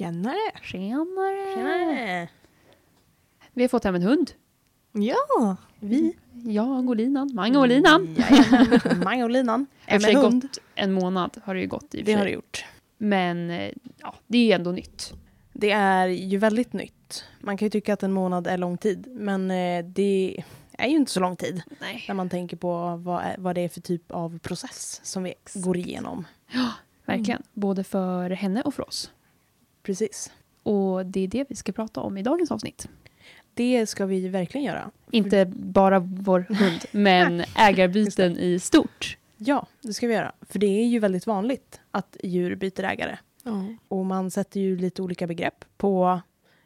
Tjenare! Tjenare! Tjenare! Vi har fått hem en hund. Ja, vi. Jag och linan. Mange och linan. Jajamän, Mange och linan. Sig med hund. gått en månad har det ju gått i och Det har det gjort. Men eh, ja, det är ju ändå nytt. Det är ju väldigt nytt. Man kan ju tycka att en månad är lång tid, men eh, det är ju inte så lång tid Nej. när man tänker på vad, vad det är för typ av process som vi går igenom. Verkligen. Både för henne och för oss. Precis. Och det är det vi ska prata om i dagens avsnitt. Det ska vi verkligen göra. Inte bara vår hund, men ägarbyten i stort. Ja, det ska vi göra. För det är ju väldigt vanligt att djur byter ägare. Ja. Och man sätter ju lite olika begrepp på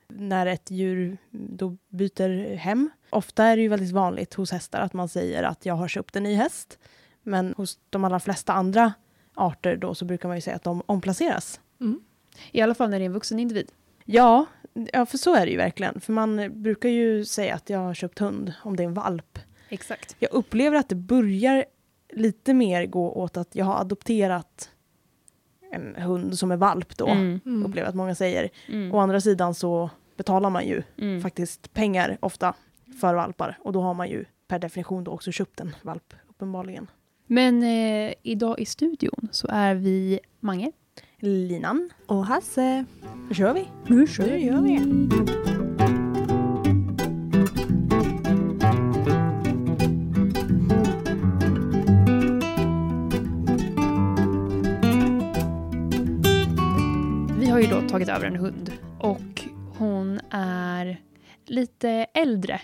när ett djur då byter hem. Ofta är det ju väldigt vanligt hos hästar att man säger att jag har köpt en ny häst. Men hos de allra flesta andra arter då så brukar man ju säga att de omplaceras. Mm. I alla fall när det är en vuxen individ. Ja, ja, för så är det ju verkligen. För man brukar ju säga att jag har köpt hund om det är en valp. Exakt. Jag upplever att det börjar lite mer gå åt att jag har adopterat en hund som är valp då. Mm. Mm. Upplever att många säger. Mm. Å andra sidan så betalar man ju Mm. faktiskt pengar ofta för valpar. Och då har man ju per definition då också köpt en valp, uppenbarligen. Men eh, idag i studion så är vi Mange. Linan, Och Hasse. då kör vi. Nu Nu gör vi. Vi har ju då tagit över en hund och hon är lite äldre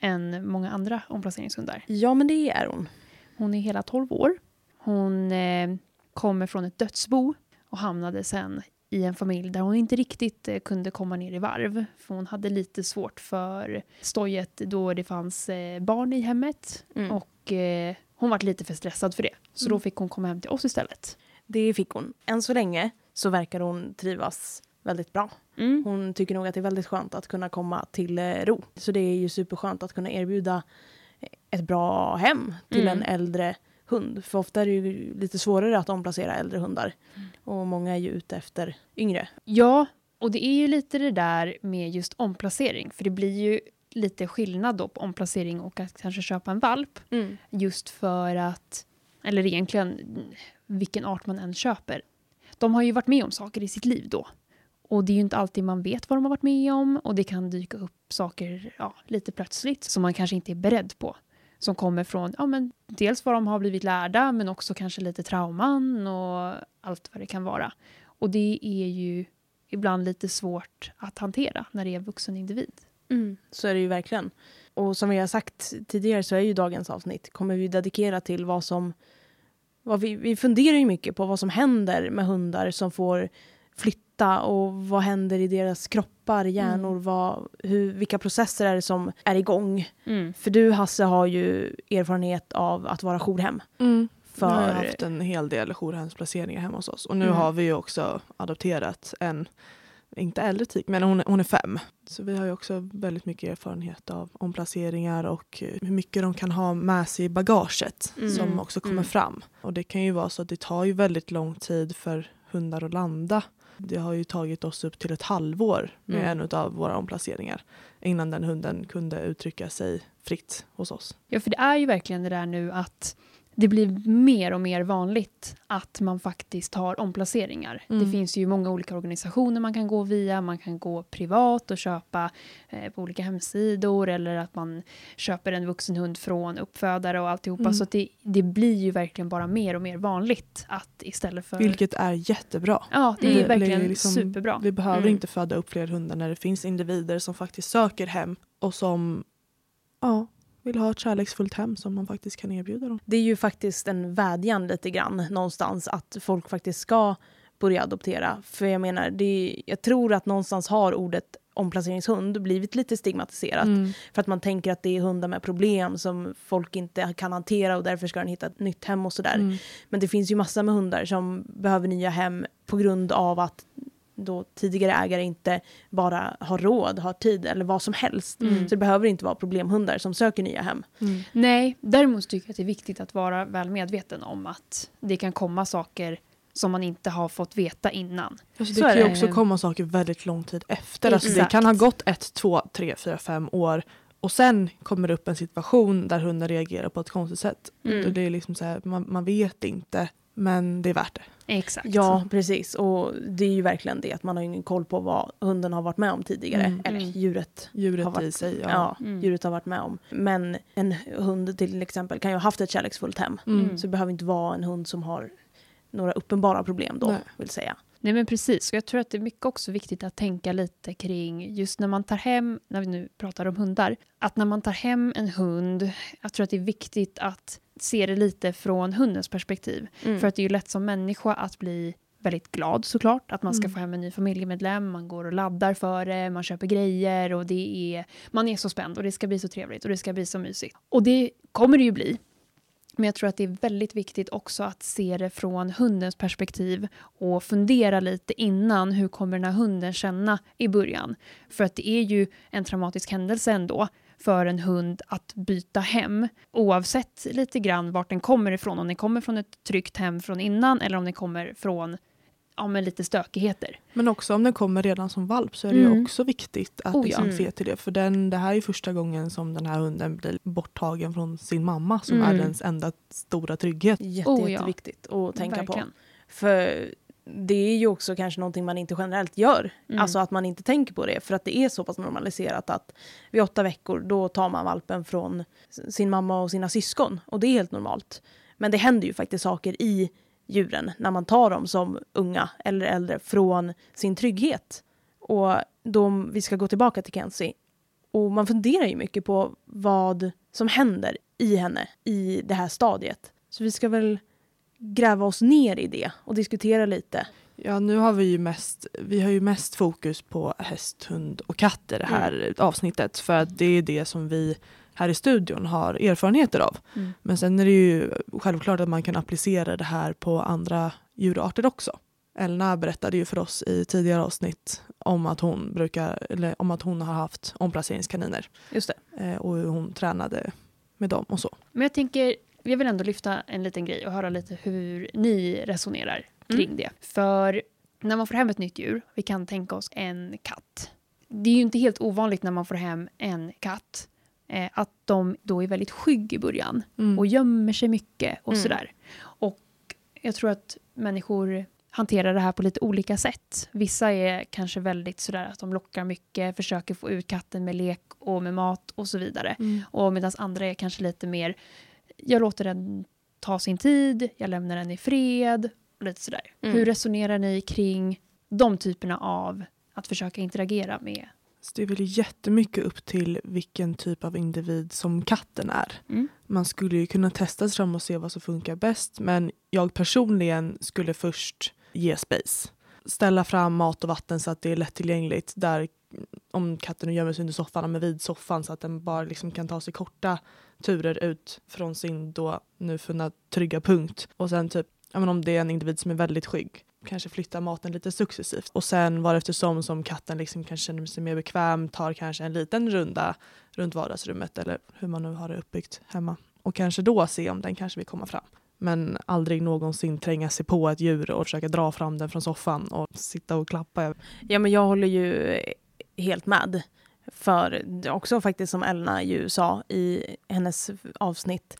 än många andra omplaceringshundar. Ja, men det är hon. Hon är hela 12 år. Hon eh, kommer från ett dödsbo och hamnade sen i en familj där hon inte riktigt eh, kunde komma ner i varv. För hon hade lite svårt för stojet då det fanns eh, barn i hemmet. Mm. Och eh, hon var lite för stressad för det. Så då fick hon komma hem till oss istället. Det fick hon. Än så länge så verkar hon trivas väldigt bra. Mm. Hon tycker nog att det är väldigt skönt att kunna komma till ro. Så det är ju superskönt att kunna erbjuda ett bra hem till Mm. en äldre hund. För ofta är det ju lite svårare att omplacera äldre hundar. Och många är ju ute efter yngre. Ja, och det är ju lite det där med just omplacering. För det blir ju lite skillnad då på omplacering och att kanske köpa en valp. Just för att, eller egentligen vilken art man än köper. De har ju varit med om saker i sitt liv då. Och det är ju inte alltid man vet vad de har varit med om och det kan dyka upp saker ja, lite plötsligt som man kanske inte är beredd på. Som kommer från ja, men dels vad de har blivit lärda men också kanske lite trauman och allt vad det kan vara. Och det är ju ibland lite svårt att hantera när det är en vuxen individ. Mm, så är det ju verkligen. Och som vi har sagt tidigare så är ju dagens avsnitt kommer vi dedikera till vad som... Vad vi, vi funderar ju mycket på vad som händer med hundar som får flytta och vad händer i deras kroppar, hjärnor, vad, hur, vilka processer är det som är igång. För du Hasse har ju erfarenhet av att vara jourhem. Mm. För, Jag har haft en hel del jourhemsplaceringar hemma hos oss. Och nu Mm. har vi ju också adopterat en, inte äldre tik, men hon, hon är fem. Så vi har ju också väldigt mycket erfarenhet av omplaceringar och hur mycket de kan ha med sig i bagaget Mm. som också kommer Mm. fram. Och det kan ju vara så att det tar ju väldigt lång tid för hundar att landa. Det har ju tagit oss upp till ett halvår med Mm. en av våra omplaceringar innan den hunden kunde uttrycka sig fritt hos oss. Ja, för det är ju verkligen det där nu att det blir mer och mer vanligt att man faktiskt har omplaceringar. Mm. Det finns ju många olika organisationer man kan gå via. Man kan gå privat och köpa eh, på olika hemsidor eller att man köper en vuxen hund från uppfödare och alltihopa. Mm. Så det, det blir ju verkligen bara mer och mer vanligt att istället för... Vilket är jättebra. Ja, det är ju verkligen det är liksom- superbra. Vi behöver Mm. inte föda upp fler hundar när det finns individer som faktiskt söker hem och som ja, vill ha ett kärleksfullt hem som man faktiskt kan erbjuda dem. Det är ju faktiskt en vädjan lite grann någonstans att folk faktiskt ska börja adoptera. För jag menar, det är, jag tror att någonstans har ordet omplaceringshund blivit lite stigmatiserat. Mm. För att man tänker att det är hundar med problem som folk inte kan hantera och därför ska den hitta ett nytt hem och sådär. Mm. Men det finns ju massor med hundar som behöver nya hem på grund av att då tidigare ägare inte bara har råd, har tid eller vad som helst. Mm. Så det behöver inte vara problemhundar som söker nya hem. Mm. Nej, däremot tycker jag att det är viktigt att vara väl medveten om att det kan komma saker som man inte har fått veta innan. Alltså Så det är kan ju det. också komma saker väldigt lång tid efter. Alltså det kan ha gått ett, två, tre, fyra, fem år och sen kommer det upp en situation där hunden reagerar på ett konstigt sätt. Mm. Det är liksom så här, man, man vet inte men det är värt det. Exakt. Ja, precis. Och det är ju verkligen det att man har ingen koll på vad hunden har varit med om tidigare. Mm. Eller Mm. djuret Djuret har varit, i sig. ja. Ja. Mm. djuret har varit med om. Men en hund till exempel kan ju ha haft ett kärleksfullt hem. Mm. Så det behöver inte vara en hund som har några uppenbara problem då, Nej. vill säga. Nej men precis, och jag tror att det är mycket också viktigt att tänka lite kring just när man tar hem, när vi nu pratar om hundar, att när man tar hem en hund, jag tror att det är viktigt att se det lite från hundens perspektiv. Mm. För att det är ju lätt som människa att bli väldigt glad såklart, att man ska Mm. få hem en ny familjemedlem, man går och laddar för det, man köper grejer och det är, man är så spänd och det ska bli så trevligt och det ska bli så mysigt. Och det kommer det ju bli. Men jag tror att det är väldigt viktigt också att se det från hundens perspektiv och fundera lite innan hur kommer den här hunden känna i början. För att det är ju en traumatisk händelse ändå för en hund att byta hem oavsett lite grann vart den kommer ifrån. Om den kommer från ett tryggt hem från innan eller om den kommer från ja, men lite stökigheter. Men också om den kommer redan som valp så är det ju Mm. också viktigt att Oh, ja. liksom Mm. se till det. För den, det här är ju första gången som den här hunden blir borttagen från sin mamma som Mm. är dens enda stora trygghet. Jätte, Oh, ja. jätteviktigt att tänka Verkligen. på. För det är ju också kanske någonting man inte generellt gör. Mm. Alltså att man inte tänker på det. För att det är så pass normaliserat att vid åtta veckor då tar man valpen från sin mamma och sina syskon. Och det är helt normalt. Men det händer ju faktiskt saker i djuren när man tar dem som unga eller äldre från sin trygghet. Och då vi ska gå tillbaka till Kenzie. Och man funderar ju mycket på vad som händer i henne i det här stadiet. Så vi ska väl gräva oss ner i det och diskutera lite. Ja, nu har vi ju mest, vi har ju mest fokus på häst, hund och katt i det här Mm. avsnittet för att det är det som vi här i studion har erfarenheter av. Mm. Men sen är det ju självklart att man kan applicera det här på andra djurarter också. Elna berättade ju för oss i tidigare avsnitt om att hon, brukar, eller om att hon har haft omplaceringskaniner Just det. eh, och hur hon tränade med dem och så. Men jag tänker, jag vill ändå lyfta en liten grej och höra lite hur ni resonerar kring det. För när man får hem ett nytt djur, vi kan tänka oss en katt. Det är ju inte helt ovanligt när man får hem en katt eh, att de då är väldigt skygg i början Mm. och gömmer sig mycket och Mm. sådär. Och jag tror att människor hanterar det här på lite olika sätt. Vissa är kanske väldigt sådär att de lockar mycket, försöker få ut katten med lek och med mat och så vidare. Mm. Och medan andra är kanske lite mer, jag låter den ta sin tid, jag lämnar den i fred. Och lite sådär. Mm. Hur resonerar ni kring de typerna av att försöka interagera med? Så det är väl jättemycket upp till vilken typ av individ som katten är. Mm. Man skulle ju kunna testa sig fram och se vad som funkar bäst men jag personligen skulle först ge space. Ställa fram mat och vatten så att det är lättillgängligt där om katten gömmer sig under soffan, men vid soffan så att den bara liksom kan ta sig korta turer ut från sin då nu funna trygga punkt. Och sen typ, ja, men om det är en individ som är väldigt skygg, kanske flytta maten lite successivt. Och sen var som katten liksom kanske känner sig mer bekväm, tar kanske en liten runda runt vardagsrummet eller hur man nu har det uppbyggt hemma. Och kanske då se om den kanske vill komma fram. Men aldrig någonsin tränga sig på ett djur och försöka dra fram den från soffan och sitta och klappa. Ja, men jag håller ju helt med. För också faktiskt som Elna ju sa i hennes avsnitt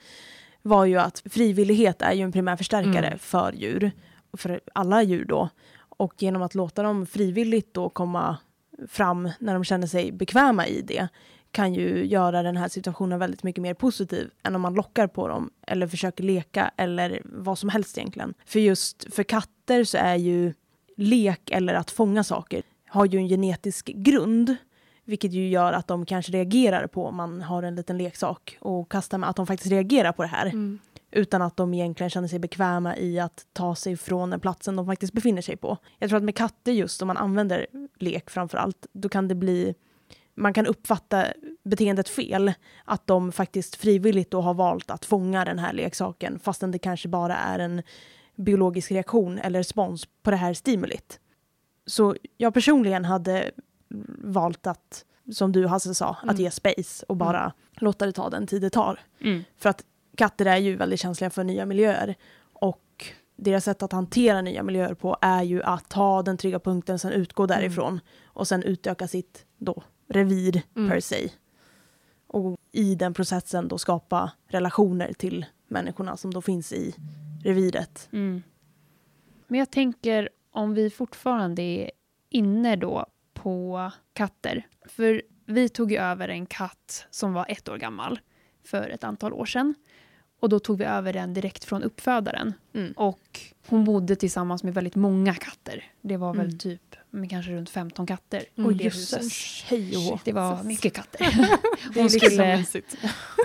var ju att frivillighet är ju en primär förstärkare Mm. för djur. För alla djur då. Och genom att låta dem frivilligt då komma fram när de känner sig bekväma i det kan ju göra den här situationen väldigt mycket mer positiv än om man lockar på dem eller försöker leka eller vad som helst egentligen. För just för katter så är ju lek eller att fånga saker har ju en genetisk grund. Vilket ju gör att de kanske reagerar på om man har en liten leksak och kastar med. Att de faktiskt reagerar på det här. Mm. Utan att de egentligen känner sig bekväma i att ta sig från den platsen de faktiskt befinner sig på. Jag tror att med katter just, om man använder lek framför allt, då kan det bli... Man kan uppfatta beteendet fel. Att de faktiskt frivilligt då har valt att fånga den här leksaken fastän det kanske bara är en biologisk reaktion eller respons på det här stimulit. Så jag personligen hade valt att, som du Hasse sa, att Mm. ge space och bara låta det ta den tid det tar. Mm. För att katter är ju väldigt känsliga för nya miljöer. Och deras sätt att hantera nya miljöer på är ju att ta den trygga punkten, sen utgå Mm. därifrån och sen utöka sitt då, revir Mm. per se. Och i den processen då skapa relationer till människorna som då finns i reviret. Mm. Men jag tänker om vi fortfarande är inne då på katter. För vi tog ju över en katt som var ett år gammal för ett antal år sedan. Och då tog vi över den direkt från uppfödaren. Mm. Och hon bodde tillsammans med väldigt många katter. Det var väl Mm. typ med kanske runt 15 katter Mm. i det huset. hej och. Det var mycket katter. Det är Hon skulle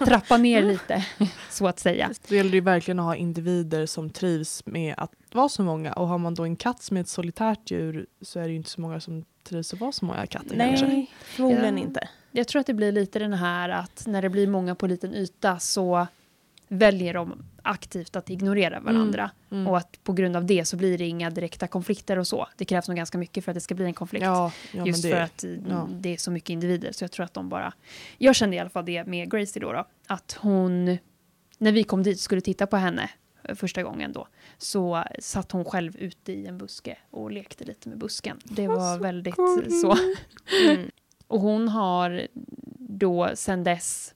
trappa ner lite, så att säga. Då gäller det ju verkligen att ha individer som trivs med att vara så många. Och har man då en katt som är ett solitärt djur så är det ju inte så många som trivs att vara så många katter kanske. Nej, förmodligen Ja. inte. Jag tror att det blir lite den här att när det blir många på liten yta så väljer de aktivt att ignorera varandra. Mm. Och att på grund av det så blir det inga direkta konflikter och så. Det krävs nog ganska mycket för att det ska bli en konflikt. Ja, ja, Just det, för att eh, ja. det är så mycket individer. Så jag tror att de bara... Jag kände i alla fall det med Gracie då. då att hon... När vi kom dit skulle titta på henne eh, första gången då. Så satt hon själv ute i en buske och lekte lite med busken. Det var väldigt eh, så. Mm. Och hon har då sedan dess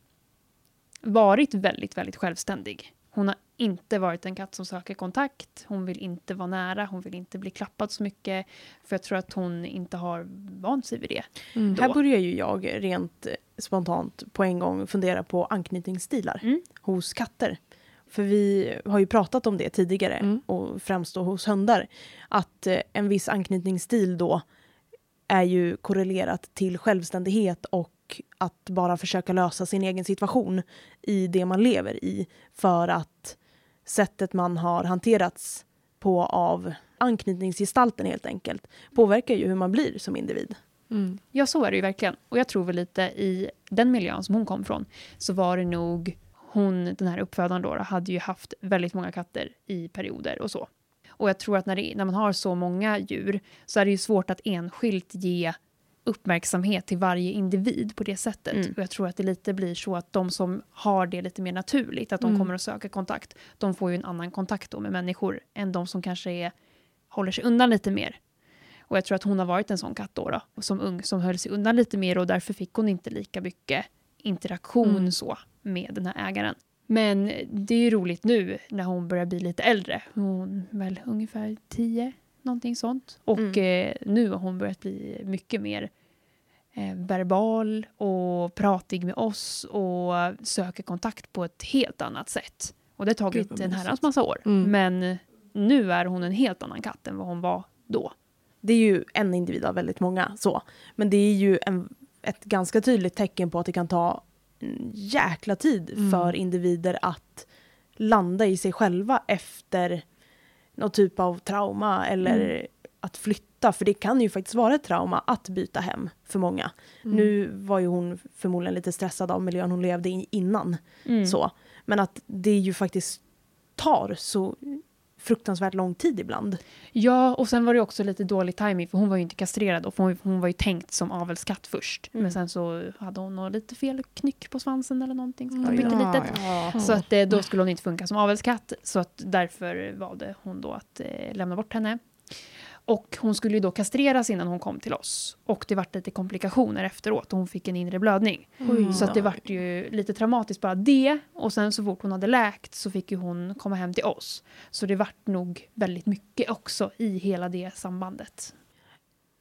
varit väldigt, väldigt självständig. Hon har inte varit en katt som söker kontakt. Hon vill inte vara nära. Hon vill inte bli klappad så mycket. För jag tror att hon inte har vant sig vid det. Mm. Här börjar ju jag rent eh, spontant på en gång fundera på anknytningsstilar Mm. hos katter. För vi har ju pratat om det tidigare Mm. och främst då hos hundar. Att eh, en viss anknytningsstil då är ju korrelerat till självständighet och att bara försöka lösa sin egen situation i det man lever i. För att sättet man har hanterats på av anknytningsgestalten helt enkelt påverkar ju hur man blir som individ. Mm. Ja, så är det ju verkligen. Och jag tror väl lite i den miljön som hon kom från så var det nog hon, den här uppfödaren då, hade ju haft väldigt många katter i perioder och så. Och jag tror att när, det, när man har så många djur så är det ju svårt att enskilt ge uppmärksamhet till varje individ på det sättet. Mm. Och jag tror att det lite blir så att de som har det lite mer naturligt, att de Mm. kommer att söka kontakt, de får ju en annan kontakt då med människor än de som kanske är, håller sig undan lite mer. Och jag tror att hon har varit en sån katt då, då som ung som höll sig undan lite mer och därför fick hon inte lika mycket interaktion Mm. så med den här ägaren. Men det är ju roligt nu när hon börjar bli lite äldre. Hon är väl ungefär tio, någonting sånt. Och Mm. eh, nu har hon börjat bli mycket mer eh, verbal och pratig med oss och söker kontakt på ett helt annat sätt. Och det har Gud, tagit vad en herrans massa år. Mm. Men nu är hon en helt annan katt än vad hon var då. Det är ju en individ av väldigt många så. Men det är ju en, ett ganska tydligt tecken på att det kan ta en jäkla tid Mm. för individer att landa i sig själva efter någon typ av trauma eller Mm. att flytta. För det kan ju faktiskt vara ett trauma att byta hem för många. Mm. Nu var ju hon förmodligen lite stressad av miljön hon levde i innan. Mm. Så. Men att det ju faktiskt tar så fruktansvärt lång tid ibland. Ja, och sen var det också lite dålig timing för hon var ju inte kastrerad och hon, hon var ju tänkt som avelskatt först. Mm. Men sen så hade hon nog lite fel knyck på svansen eller någonting. Så Mm. Ja, ja. Så att, eh, då skulle hon inte funka som avelskatt. Så att därför valde hon då att eh, lämna bort henne. Och hon skulle ju då kastreras innan hon kom till oss. Och det vart lite komplikationer efteråt och hon fick en inre blödning. Mm. Så att det vart ju lite traumatiskt bara det. Och sen så fort hon hade läkt så fick ju hon komma hem till oss. Så det vart nog väldigt mycket också i hela det sambandet.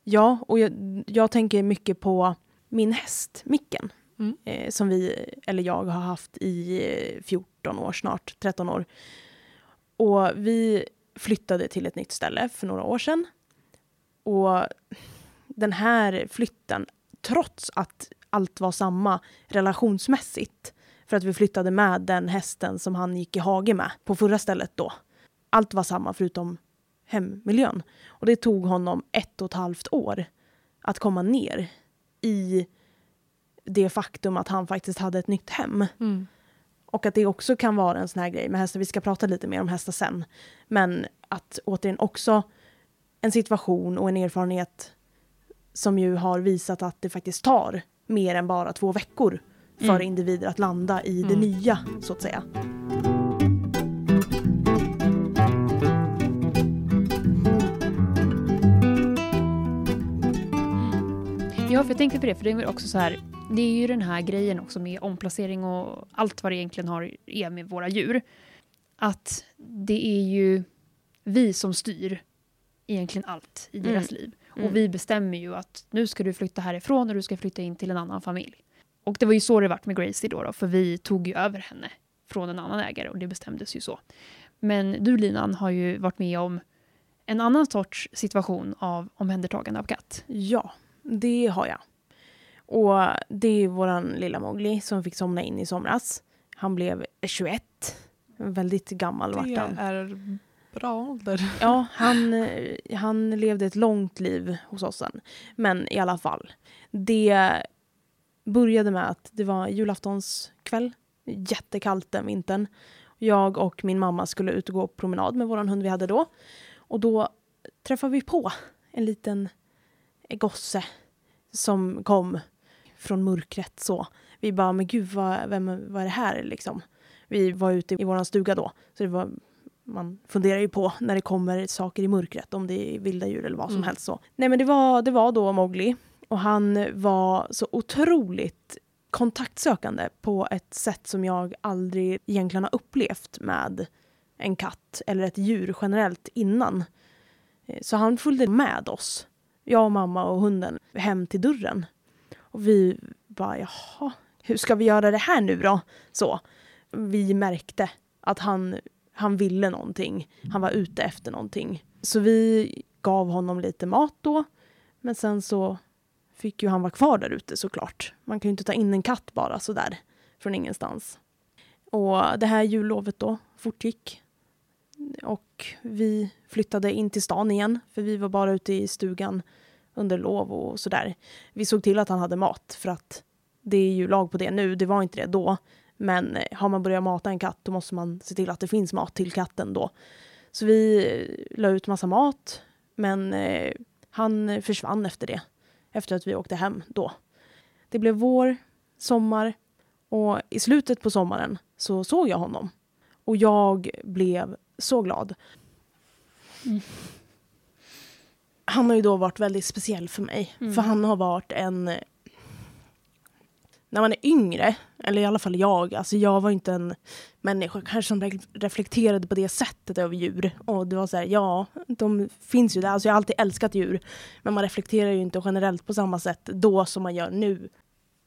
Ja, och jag, jag tänker mycket på min häst, Micken. Mm. Eh, som vi, eller jag, har haft i eh, 14 år snart, 13 år. Och vi flyttade till ett nytt ställe för några år sedan. Och den här flytten, trots att allt var samma relationsmässigt, för att vi flyttade med den hästen som han gick i hage med på förra stället då. Allt var samma förutom hemmiljön. Och det tog honom ett och ett halvt år att komma ner i det faktum att han faktiskt hade ett nytt hem. Mm. Och att det också kan vara en sån här grej med hästar, vi ska prata lite mer om hästar sen. Men att återigen också en situation och en erfarenhet som ju har visat att det faktiskt tar mer än bara två veckor för mm. individer att landa i det mm. nya, så att säga. Ja, för jag tänkte på det, för det är väl också så här det är ju den här grejen också med omplacering och allt vad det egentligen har är med våra djur. Att det är ju vi som styr egentligen allt i deras mm. liv. Och mm. vi bestämmer ju att nu ska du flytta härifrån och du ska flytta in till en annan familj. Och det var ju så det vart med Gracie då, då, för vi tog ju över henne från en annan ägare och det bestämdes ju så. Men du Linan har ju varit med om en annan sorts situation av omhändertagande av katt. Ja, det har jag. Och det är våran lilla Mowgli som fick somna in i somras. Han blev 21. Väldigt gammal vart han. Det är bra ålder. Ja, han, han levde ett långt liv hos oss sen. Men i alla fall. Det började med att det var julaftonskväll. Jättekallt den vintern. Jag och min mamma skulle ut och gå promenad med vår hund vi hade då. Och då träffade vi på en liten gosse som kom från mörkret så. Vi bara, men gud vad, vem, vad är det här liksom? Vi var ute i vår stuga då, så det var, man funderar ju på när det kommer saker i mörkret, om det är vilda djur eller vad som mm. helst. så. Nej men det var, det var då Mowgli och han var så otroligt kontaktsökande på ett sätt som jag aldrig egentligen har upplevt med en katt eller ett djur generellt innan. Eh, så han följde med oss, jag och mamma och hunden, hem till dörren. Och vi bara, jaha, hur ska vi göra det här nu då? Så. Vi märkte att han, han ville någonting. Han var ute efter någonting. Så vi gav honom lite mat då. Men sen så fick ju han vara kvar där ute såklart. Man kan ju inte ta in en katt bara sådär från ingenstans. Och det här jullovet då fortgick. Och vi flyttade in till stan igen för vi var bara ute i stugan under lov och sådär. Vi såg till att han hade mat för att det är ju lag på det nu. Det var inte det då. Men eh, har man börjat mata en katt då måste man se till att det finns mat till katten då. Så vi eh, la ut massa mat men eh, han försvann efter det efter att vi åkte hem då. Det blev vår, sommar och i slutet på sommaren så såg jag honom. Och jag blev så glad. Mm. Han har ju då varit väldigt speciell för mig. Mm. För han har varit en... När man är yngre, eller i alla fall jag, alltså jag var inte en människa kanske som reflekterade på det sättet över djur. Och det var så här, ja, de finns ju där. Alltså jag har alltid älskat djur. Men man reflekterar ju inte generellt på samma sätt då som man gör nu.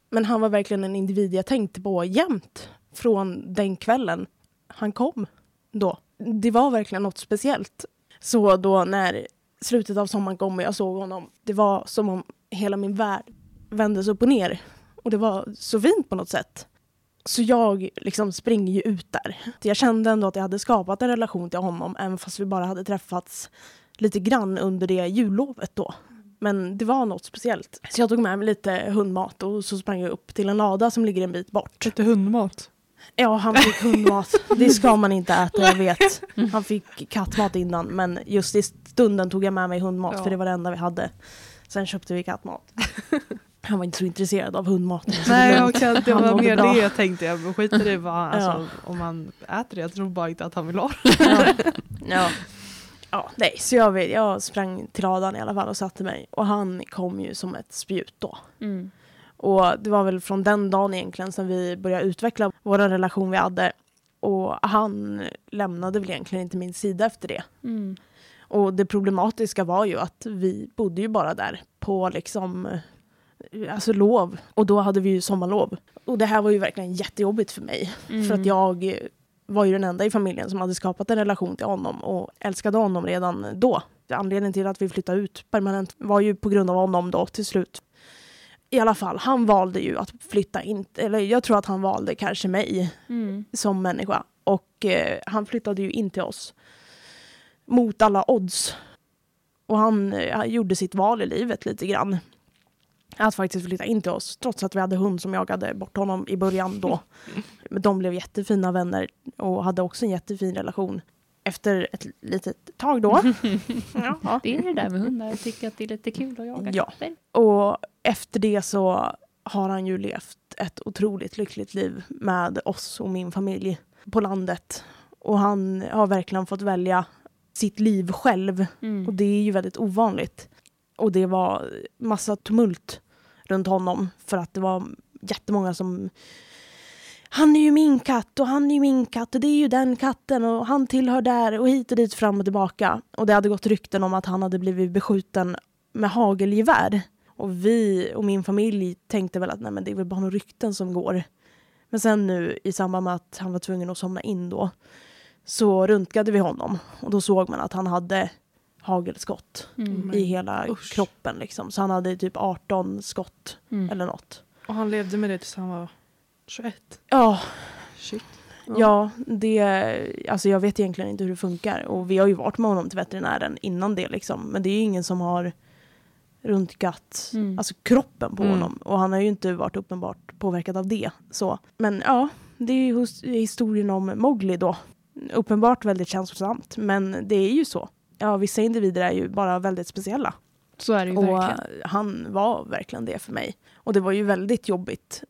Men han var verkligen en individ jag tänkte på jämt. Från den kvällen han kom då. Det var verkligen något speciellt. Så då när slutet av sommaren kom och jag såg honom, det var som om hela min värld vändes upp och ner. Och det var så fint på något sätt. Så jag liksom springer ju ut där. Jag kände ändå att jag hade skapat en relation till honom även fast vi bara hade träffats lite grann under det jullovet då. Men det var något speciellt. Så jag tog med mig lite hundmat och så sprang jag upp till en lada som ligger en bit bort. Lite hundmat? Ja, han fick hundmat. Det ska man inte äta, jag vet. Han fick kattmat innan men just i stunden tog jag med mig hundmat ja. för det var det enda vi hade. Sen köpte vi kattmat. Han var inte så intresserad av hundmat. Nej, okay, det var mer bra. det jag tänkte. Jag skiter i vad, alltså, ja. om man äter det. Jag tror bara inte att han vill ha det. Ja. ja. ja. nej, så jag, jag sprang till ladan i alla fall och satte mig. Och han kom ju som ett spjut då. Mm. Och det var väl från den dagen egentligen som vi började utveckla vår relation vi hade. Och han lämnade väl egentligen inte min sida efter det. Mm. Och det problematiska var ju att vi bodde ju bara där på liksom alltså lov. Och då hade vi ju sommarlov. Och det här var ju verkligen jättejobbigt för mig. Mm. För att jag var ju den enda i familjen som hade skapat en relation till honom och älskade honom redan då. Anledningen till att vi flyttade ut permanent var ju på grund av honom då till slut. I alla fall, han valde ju att flytta in, eller jag tror att han valde kanske mig mm. som människa. Och eh, han flyttade ju in till oss mot alla odds. Och han, han eh, gjorde sitt val i livet lite grann att faktiskt flytta in till oss trots att vi hade hund som jagade bort honom i början då. Men de blev jättefina vänner och hade också en jättefin relation efter ett litet tag då. ja. Det är det där med hundar, jag tycker att det är lite kul att jaga ja. katter. Och efter det så har han ju levt ett otroligt lyckligt liv med oss och min familj på landet. Och han har verkligen fått välja sitt liv själv. Mm. Och det är ju väldigt ovanligt. Och det var massa tumult runt honom för att det var jättemånga som han är ju min katt och han är ju min katt och det är ju den katten och han tillhör där och hit och dit fram och tillbaka. Och det hade gått rykten om att han hade blivit beskjuten med hagelgevär. Och vi och min familj tänkte väl att nej men det är väl bara några rykten som går. Men sen nu i samband med att han var tvungen att somna in då så röntgade vi honom och då såg man att han hade hagelskott Mm. i hela Usch. kroppen liksom. Så han hade typ 18 skott Mm. eller något. Och han levde med det tills han var 21. Ja, Shit. Ja, det, alltså jag vet egentligen inte hur det funkar. Och vi har ju varit med honom till veterinären innan det. Liksom. Men det är ju ingen som har röntgat Mm. alltså kroppen på Mm. honom. Och han har ju inte varit uppenbart påverkad av det. Så. Men ja, det är ju historien om Mowgli då. Uppenbart väldigt känslosamt, men det är ju så. Ja, vissa individer är ju bara väldigt speciella. Så är det ju Och verkligen. han var verkligen det för mig. Och det var ju väldigt jobbigt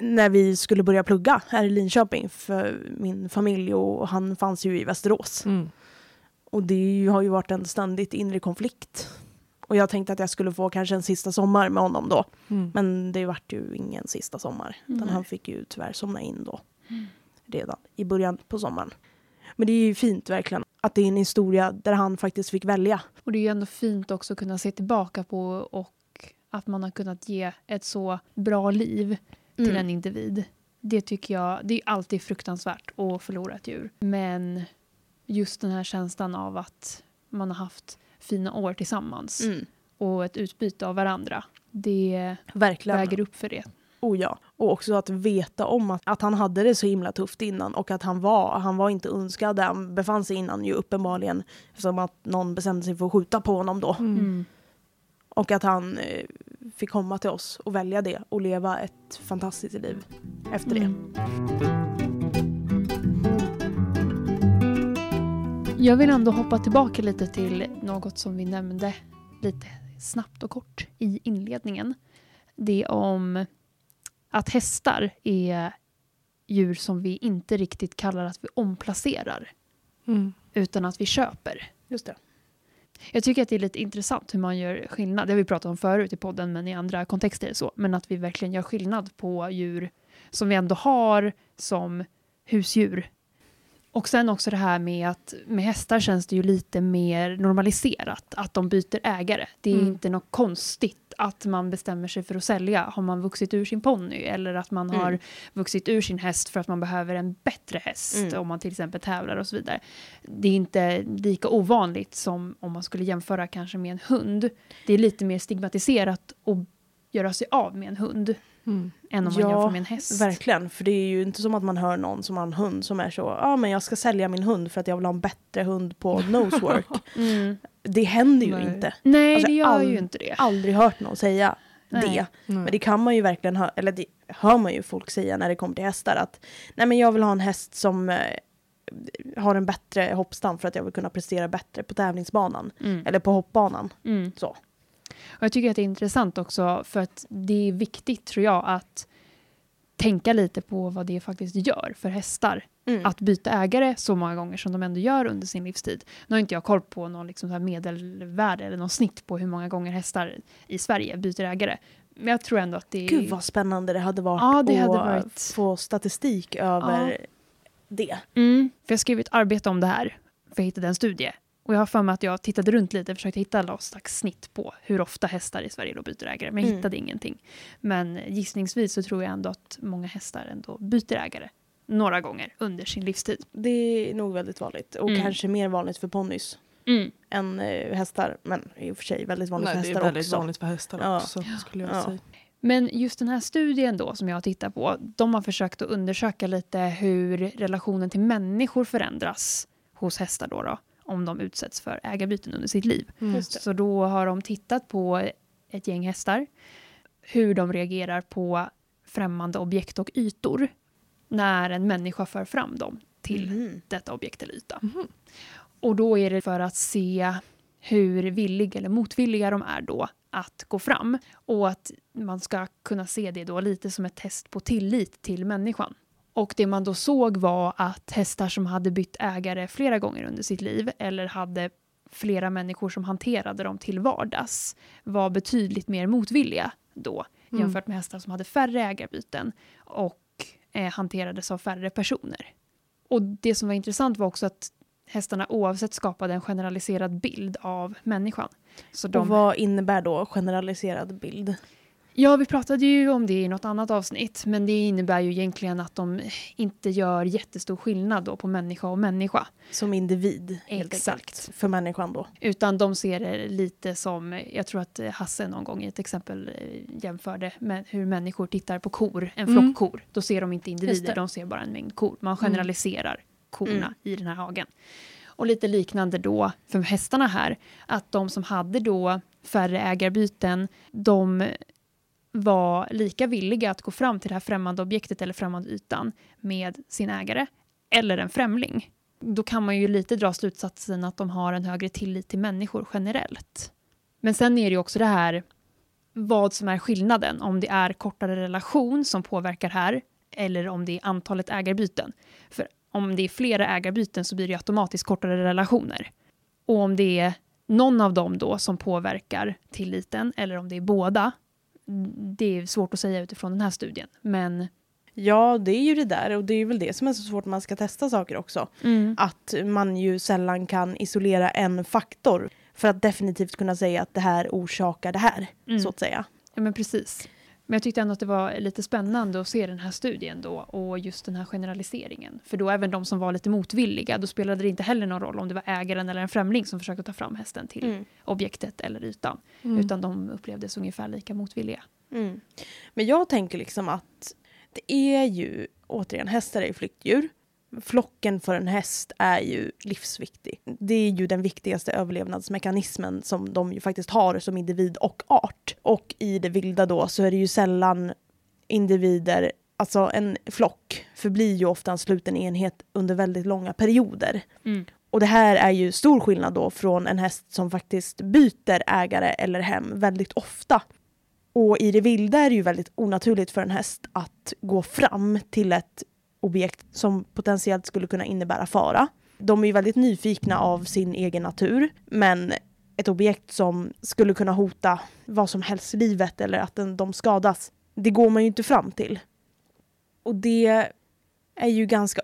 när vi skulle börja plugga här i Linköping för min familj och han fanns ju i Västerås. Mm. Och det har ju varit en ständigt inre konflikt. Och jag tänkte att jag skulle få kanske en sista sommar med honom då. Mm. Men det vart ju ingen sista sommar. Utan Nej. han fick ju tyvärr somna in då. Redan i början på sommaren. Men det är ju fint verkligen att det är en historia där han faktiskt fick välja. Och det är ju ändå fint också att kunna se tillbaka på och att man har kunnat ge ett så bra liv till Mm. en individ. Det tycker jag, det är alltid fruktansvärt att förlora ett djur. Men just den här känslan av att man har haft fina år tillsammans Mm. och ett utbyte av varandra. Det Verkligen. väger upp för det. Oh ja. Och också att veta om att, att han hade det så himla tufft innan och att han var, han var inte önskad han befann sig innan ju uppenbarligen eftersom att någon bestämde sig för att skjuta på honom då. Mm. Mm. Och att han eh, fick komma till oss och välja det och leva ett fantastiskt liv efter det. Jag vill ändå hoppa tillbaka lite till något som vi nämnde lite snabbt och kort i inledningen. Det om att hästar är djur som vi inte riktigt kallar att vi omplacerar Mm. utan att vi köper. Just det. Jag tycker att det är lite intressant hur man gör skillnad. Det har vi pratat om förut i podden men i andra kontexter så. Men att vi verkligen gör skillnad på djur som vi ändå har som husdjur. Och sen också det här med att med hästar känns det ju lite mer normaliserat att de byter ägare. Det är Mm. inte något konstigt att man bestämmer sig för att sälja. Har man vuxit ur sin ponny eller att man Mm. har vuxit ur sin häst för att man behöver en bättre häst Mm. om man till exempel tävlar och så vidare. Det är inte lika ovanligt som om man skulle jämföra kanske med en hund. Det är lite mer stigmatiserat att göra sig av med en hund Mm. än om man Ja, jämför med en häst. Verkligen, för det är ju inte som att man hör någon som har en hund som är så, ja ah, men jag ska sälja min hund för att jag vill ha en bättre hund på nosework. Mm. det händer ju Nej. inte. Nej, Alltså, det gör all- ju inte det. Aldrig hört någon säga Nej. det. Mm. Men det kan man ju verkligen höra, eller det hör man ju folk säga när det kommer till hästar att nej men jag vill ha en häst som eh, har en bättre hoppstam för att jag vill kunna prestera bättre på tävlingsbanan Mm. eller på hoppbanan. Mm. Så. Och jag tycker att det är intressant också för att det är viktigt tror jag att tänka lite på vad det faktiskt gör för hästar Mm. att byta ägare så många gånger som de ändå gör under sin livstid. Nu har inte jag koll på någon liksom så här medelvärde eller någon snitt på hur många gånger hästar i Sverige byter ägare. Men jag tror ändå att det är... Gud vad spännande det hade varit Ja, det att hade varit- få statistik över det. Mm, för jag skrev ett arbete om det här för jag hittade en studie. Och jag har för mig att jag tittade runt lite och försökte hitta något slags snitt på hur ofta hästar i Sverige då byter ägare. Men jag Mm. hittade ingenting. Men gissningsvis så tror jag ändå att många hästar ändå byter ägare några gånger under sin livstid. Det är nog väldigt vanligt och Mm. kanske mer vanligt för ponnys Mm. än eh, hästar. Men i och för sig väldigt vanligt Nej, för det är hästar väldigt också. vanligt för hästar Ja. också skulle jag Ja. säga. Men just den här studien då som jag har tittat på, de har försökt att undersöka lite hur relationen till människor förändras hos hästar då, då om de utsätts för ägarbyten under sitt liv. Mm. Så då har de tittat på ett gäng hästar, hur de reagerar på främmande objekt och ytor när en människa för fram dem till Mhm. detta objekt eller yta. Mhm. Och då är det för att se hur villiga eller motvilliga de är då att gå fram. Och att man ska kunna se det då lite som ett test på tillit till människan. Och det man då såg var att hästar som hade bytt ägare flera gånger under sitt liv eller hade flera människor som hanterade dem till vardags var betydligt mer motvilliga då mm. jämfört med hästar som hade färre ägarbyten och eh, hanterades av färre personer. Och det som var intressant var också att hästarna oavsett skapade en generaliserad bild av människan. Så de... Och vad innebär då generaliserad bild? Ja, vi pratade ju om det i något annat avsnitt, men det innebär ju egentligen att de inte gör jättestor skillnad då på människa och människa. Som individ, Exakt. Enkelt, för människan då. Utan de ser det lite som, jag tror att Hasse någon gång i ett exempel eh, jämförde med hur människor tittar på kor, en flock mm. kor. Då ser de inte individer, de ser bara en mängd kor. Man generaliserar mm. korna mm. i den här hagen. Och lite liknande då för hästarna här, att de som hade då färre ägarbyten, de var lika villiga att gå fram till det här främmande objektet eller främmande ytan med sin ägare eller en främling. Då kan man ju lite dra slutsatsen att de har en högre tillit till människor generellt. Men sen är det ju också det här vad som är skillnaden, om det är kortare relation som påverkar här eller om det är antalet ägarbyten. För om det är flera ägarbyten så blir det automatiskt kortare relationer. Och om det är någon av dem då som påverkar tilliten eller om det är båda det är svårt att säga utifrån den här studien. Men Ja, det är ju det där och det är väl det som är så svårt när man ska testa saker också. Mm. Att man ju sällan kan isolera en faktor för att definitivt kunna säga att det här orsakar det här, mm. så att säga. Ja, men precis. Men jag tyckte ändå att det var lite spännande att se den här studien då och just den här generaliseringen. För då även de som var lite motvilliga, då spelade det inte heller någon roll om det var ägaren eller en främling som försökte ta fram hästen till mm. objektet eller ytan. Mm. Utan de upplevdes ungefär lika motvilliga. Mm. Men jag tänker liksom att det är ju, återigen, hästar är flyktdjur flocken för en häst är ju livsviktig. Det är ju den viktigaste överlevnadsmekanismen som de ju faktiskt har som individ och art. Och i det vilda då så är det ju sällan individer, alltså en flock förblir ju ofta en sluten enhet under väldigt långa perioder. Mm. Och det här är ju stor skillnad då från en häst som faktiskt byter ägare eller hem väldigt ofta. Och i det vilda är det ju väldigt onaturligt för en häst att gå fram till ett objekt som potentiellt skulle kunna innebära fara. De är ju väldigt nyfikna av sin egen natur, men ett objekt som skulle kunna hota vad som helst livet eller att de skadas, det går man ju inte fram till. Och det är ju ganska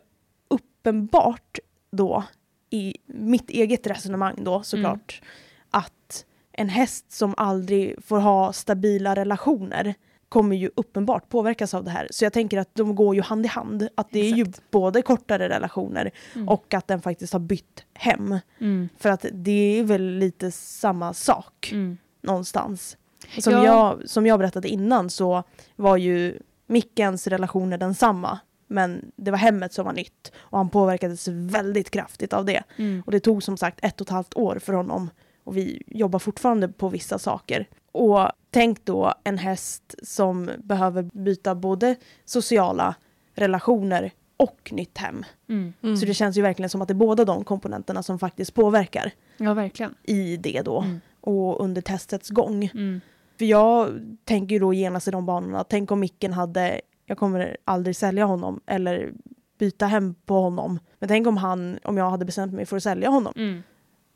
uppenbart då i mitt eget resonemang då såklart mm. att en häst som aldrig får ha stabila relationer kommer ju uppenbart påverkas av det här. Så jag tänker att de går ju hand i hand. Att det Exakt. är ju både kortare relationer mm. och att den faktiskt har bytt hem. Mm. För att det är väl lite samma sak mm. någonstans. Som, ja. jag, som jag berättade innan så var ju Mickens relationer densamma. Men det var hemmet som var nytt och han påverkades väldigt kraftigt av det. Mm. Och det tog som sagt ett och ett halvt år för honom och vi jobbar fortfarande på vissa saker. Och tänk då en häst som behöver byta både sociala relationer och nytt hem. Mm. Mm. Så det känns ju verkligen som att det är båda de komponenterna som faktiskt påverkar. Ja, verkligen. I det då. Mm. Och under testets gång. Mm. För jag tänker ju då genast i de banorna, tänk om micken hade, jag kommer aldrig sälja honom eller byta hem på honom. Men tänk om han, om jag hade bestämt mig för att sälja honom.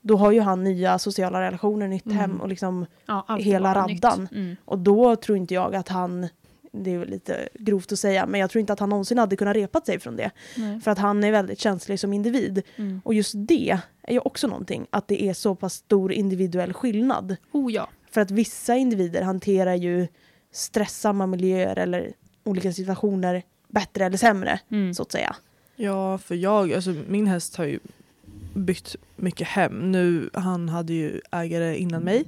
Då har ju han nya sociala relationer, nytt mm. hem och liksom ja, hela raddan. Mm. Och då tror inte jag att han, det är lite grovt att säga, men jag tror inte att han någonsin hade kunnat repat sig från det. Nej. För att han är väldigt känslig som individ. Mm. Och just det är ju också någonting, att det är så pass stor individuell skillnad. Oh ja. För att vissa individer hanterar ju stressamma miljöer eller olika situationer bättre eller sämre, mm. så att säga. Ja, för jag, alltså min häst har ju bytt mycket hem. Nu, han hade ju ägare innan mig,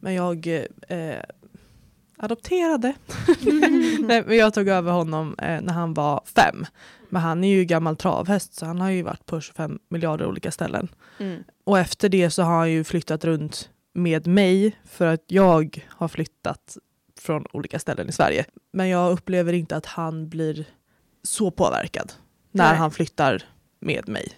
men jag eh, adopterade. Mm. Nej, men jag tog över honom eh, när han var fem. Men han är ju gammal travhäst så han har ju varit på 25 miljarder olika ställen. Mm. Och efter det så har han ju flyttat runt med mig för att jag har flyttat från olika ställen i Sverige. Men jag upplever inte att han blir så påverkad när Nej. han flyttar med mig.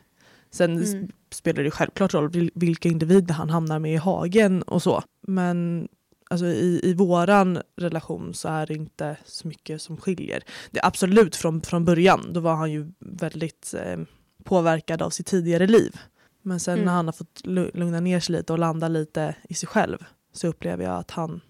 Sen mm. Spelar det självklart roll vilka individer han hamnar med i hagen och så. Men alltså, i, i våran relation så är det inte så mycket som skiljer. Det är absolut från, från början, då var han ju väldigt eh, påverkad av sitt tidigare liv. Men sen mm. när han har fått lugna ner sig lite och landa lite i sig själv så upplever jag att han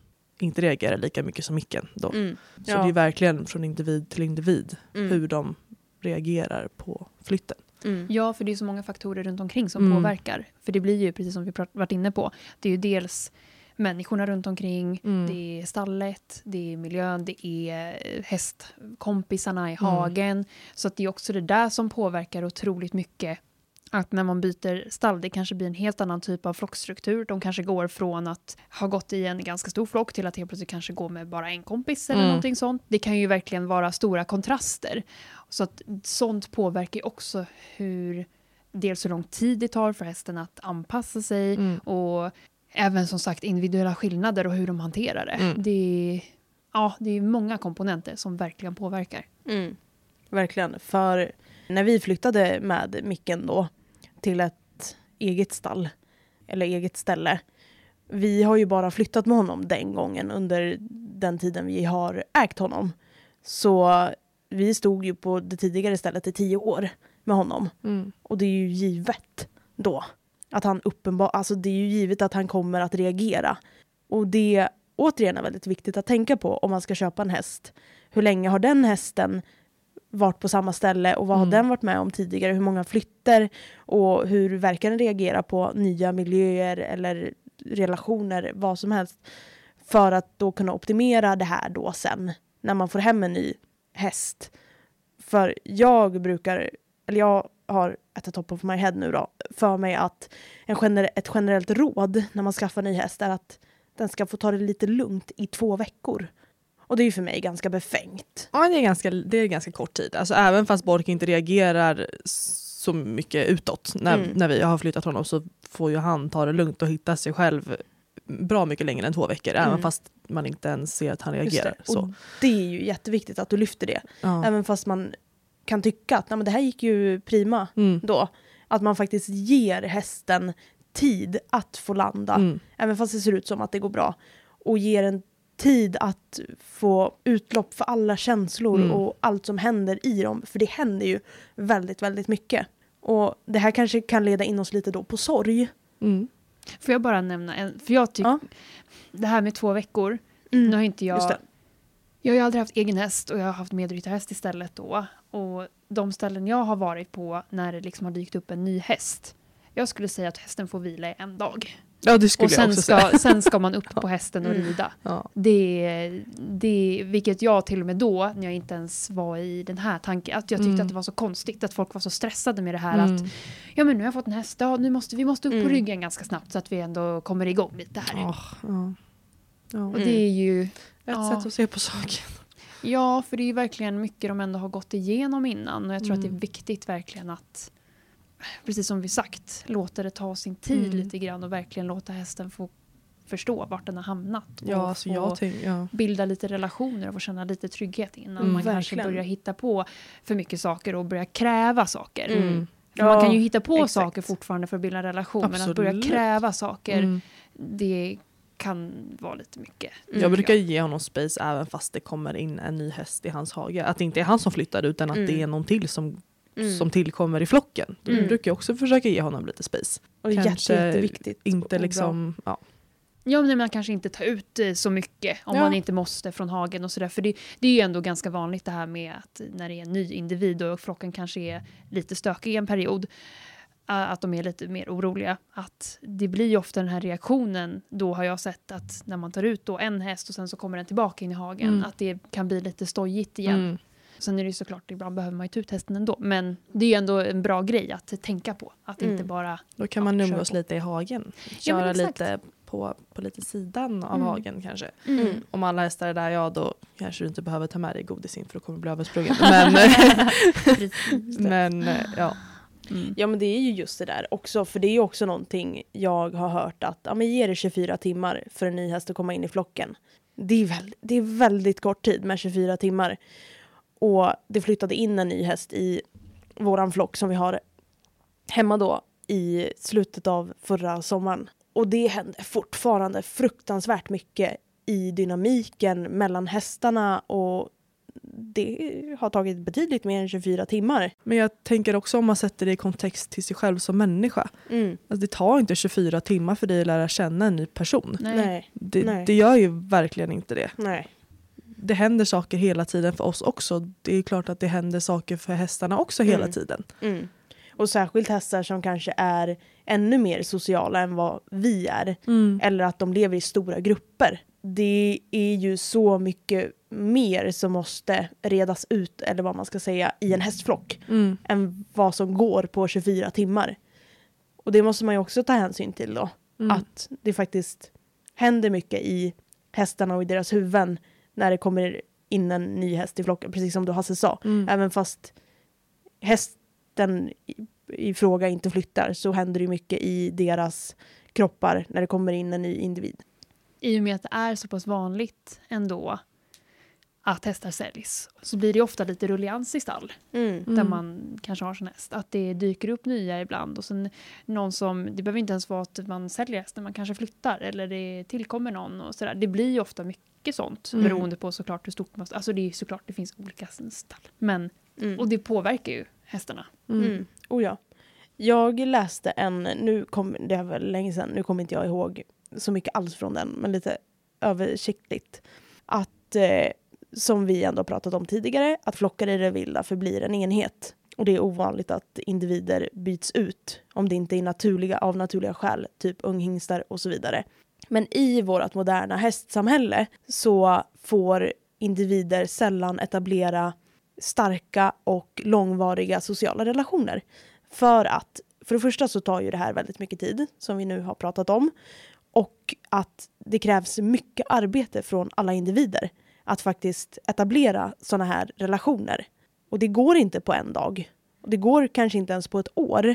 inte reagerar lika mycket som micken. Då. Mm. Så Ja. det är verkligen från individ till individ Mm. hur de reagerar på flytten. Mm. Ja, för det är så många faktorer runt omkring som Mm. påverkar. För det blir ju, precis som vi varit inne på, det är ju dels människorna runt omkring, Mm. det är stallet, det är miljön, det är eh, hästkompisarna i Mm. hagen. Så att det är också det där som påverkar otroligt mycket. Att när man byter stall, det kanske blir en helt annan typ av flockstruktur. De kanske går från att ha gått i en ganska stor flock till att helt plötsligt kanske gå med bara en kompis eller Mm. någonting sånt. Det kan ju verkligen vara stora kontraster. Så att sånt påverkar ju också hur, dels hur lång tid det tar för hästen att anpassa sig Mm. och även som sagt individuella skillnader och hur de hanterar det. Mm. Det, är, ja, det är många komponenter som verkligen påverkar. Mm. Verkligen. För när vi flyttade med Micken då till ett eget stall, eller eget ställe. Vi har ju bara flyttat med honom den gången under den tiden vi har ägt honom. Så vi stod ju på det tidigare stället i tio år med honom. Mm. Och det är ju givet då att han uppenbar, alltså det är ju givet att han kommer att reagera. Och det återigen är väldigt viktigt att tänka på om man ska köpa en häst. Hur länge har den hästen varit på samma ställe och vad Mm. har den varit med om tidigare? Hur många flytter och hur verkar den reagera på nya miljöer eller relationer, vad som helst. För att då kunna optimera det här då sen när man får hem en ny häst. För jag brukar, eller jag har at the top of my head nu då, för mig att en gener ett generellt råd när man skaffar ny häst är att den ska få ta det lite lugnt i två veckor. Och det är ju för mig ganska befängt. Ja, det är, ganska, det är ganska kort tid. Alltså, även fast Bork inte reagerar så mycket utåt när, Mm. när vi har flyttat honom så får ju han ta det lugnt och hitta sig själv bra mycket längre än två veckor. Mm. Även fast man inte ens ser att han reagerar. det. Så. Det är ju jätteviktigt att du lyfter det. Ja. Även fast man kan tycka att Nej, det här gick ju prima Mm. då. Att man faktiskt ger hästen tid att få landa. Mm. Även fast det ser ut som att det går bra. Och ger en tid att få utlopp för alla känslor Mm. och allt som händer i dem. För det händer ju väldigt, väldigt mycket. Och det här kanske kan leda in oss lite då på sorg. Mm. Får jag bara nämna en, för jag tycker, Ja. det här med två veckor, Mm. nu har inte jag, jag har ju aldrig haft egen häst och jag har haft medryttarhäst istället då. Och de ställen jag har varit på när det liksom har dykt upp en ny häst, jag skulle säga att hästen får vila i en dag. Ja det skulle Och jag sen också ska, säga. sen ska man upp på hästen och Mm. rida. Ja. Det, det, vilket jag till och med då, när jag inte ens var i den här tanken, att jag tyckte Mm. att det var så konstigt att folk var så stressade med det här att Mm. ja men nu har jag fått en häst, ja, nu måste vi måste upp på Mm. ryggen ganska snabbt så att vi ändå kommer igång lite här. Åh, ja. Ja. Och det är ju, Ett ja. sätt att se på saken. ja för det är ju verkligen mycket de ändå har gått igenom innan och jag tror att det är Mm. viktigt verkligen att precis som vi sagt, låta det ta sin tid Mm. lite grann och verkligen låta hästen få förstå vart den har hamnat. Ja, och alltså få ja. bilda lite relationer och få känna lite trygghet innan Mm, man kanske verkligen. börjar hitta på för mycket saker och börja kräva saker. Mm. För man Ja, kan ju hitta på exakt. saker fortfarande för att bilda en relation men att börja Absolut. kräva saker Mm. det kan vara lite mycket. Mm. Jag brukar ge honom space även fast det kommer in en ny häst i hans hage. Att det inte är han som flyttar utan att Mm. det är någon till som, Mm. som tillkommer i flocken. Då Mm. brukar jag också försöka ge honom lite space. Och det är kanske jätte, jätteviktigt. Inte liksom, ja. Ja, men man kanske inte tar ut eh, så mycket om Ja. man inte måste från hagen och sådär. För det, det är ju ändå ganska vanligt det här med att när det är en ny individ och flocken kanske är lite stökig i en period, att de är lite mer oroliga. Att det blir ju ofta den här reaktionen, då har jag sett att när man tar ut då en häst och sen så kommer den tillbaka in i hagen, Mm. att det kan bli lite stojigt igen. Mm. Sen är det ju såklart, ibland behöver man ju ta ut hästen ändå. Men det är ju ändå en bra grej att tänka på. Att Mm. inte bara... Då kan Ja, man på. lite i hagen. Ja, Köra exakt. lite på, på lite sidan av Mm. hagen kanske. Mm. Om alla hästar är där, ja då kanske du inte behöver ta med dig godis in för då kommer du bli översprungen. Men, men eh, ja. Mm. Ja men det är ju just det där också, för det är ju också någonting jag har hört att ja, men ge det 24 timmar för en ny häst att komma in i flocken. Det är, väl, det är väldigt kort tid med 24 timmar. Och det flyttade in en ny häst i våran flock som vi har hemma då i slutet av förra sommaren. Och det hände fortfarande fruktansvärt mycket i dynamiken mellan hästarna och det har tagit betydligt mer än 24 timmar. Men jag tänker också om man sätter det i kontext till sig själv som människa. Mm. Alltså det tar inte 24 timmar för dig att lära känna en ny person. Nej. Nej. Det, Nej. det gör ju verkligen inte det. Nej. Det händer saker hela tiden för oss också. Det är klart att det händer saker för hästarna också hela Mm. tiden. Mm. Och särskilt hästar som kanske är ännu mer sociala än vad vi är. Eller att de lever i stora grupper. Det är ju så mycket mer som måste redas ut, eller vad man ska säga, i en hästflock. Mm. än vad som går på 24 timmar. Och det måste man ju också ta hänsyn till då. Mm. Att det faktiskt händer mycket i hästarna och i deras huvuden när det kommer in en ny häst i flocken, precis som du Hasse sa. Mm. Även fast hästen i, i fråga inte flyttar så händer det mycket i deras kroppar när det kommer in en ny individ. I och med att det är så pass vanligt ändå att hästar säljs så blir det ofta lite rullians i stall Mm. där Mm. man kanske har sin häst. Att det dyker upp nya ibland och sen någon som, det behöver inte ens vara att man säljer hästen, man kanske flyttar eller det tillkommer någon och sådär. Det blir ju ofta mycket sånt Mm. beroende på såklart hur stort man, alltså det är såklart det finns olika stall. Men, Mm. och det påverkar ju hästarna. Mm. Mm. Oh ja. Jag läste en, nu kom, det var länge sedan, nu kommer inte jag ihåg så mycket alls från den, men lite översiktligt. Att, eh, som vi ändå pratat om tidigare, att flockar i det vilda förblir en enhet. Och det är ovanligt att individer byts ut om det inte är naturliga, av naturliga skäl, typ unghingstar och så vidare. Men i vårt moderna hästsamhälle så får individer sällan etablera starka och långvariga sociala relationer. För att, för det första så tar ju det här väldigt mycket tid, som vi nu har pratat om. Och att det krävs mycket arbete från alla individer att faktiskt etablera sådana här relationer. Och det går inte på en dag. Och det går kanske inte ens på ett år.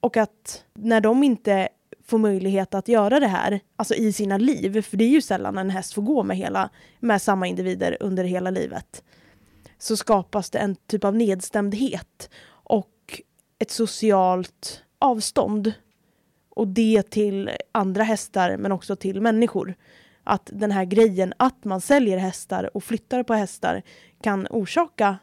Och att när de inte får möjlighet att göra det här, alltså i sina liv, för det är ju sällan en häst får gå med, hela, med samma individer under hela livet, så skapas det en typ av nedstämdhet och ett socialt avstånd. Och det till andra hästar men också till människor. Att den här grejen att man säljer hästar och flyttar på hästar kan orsaka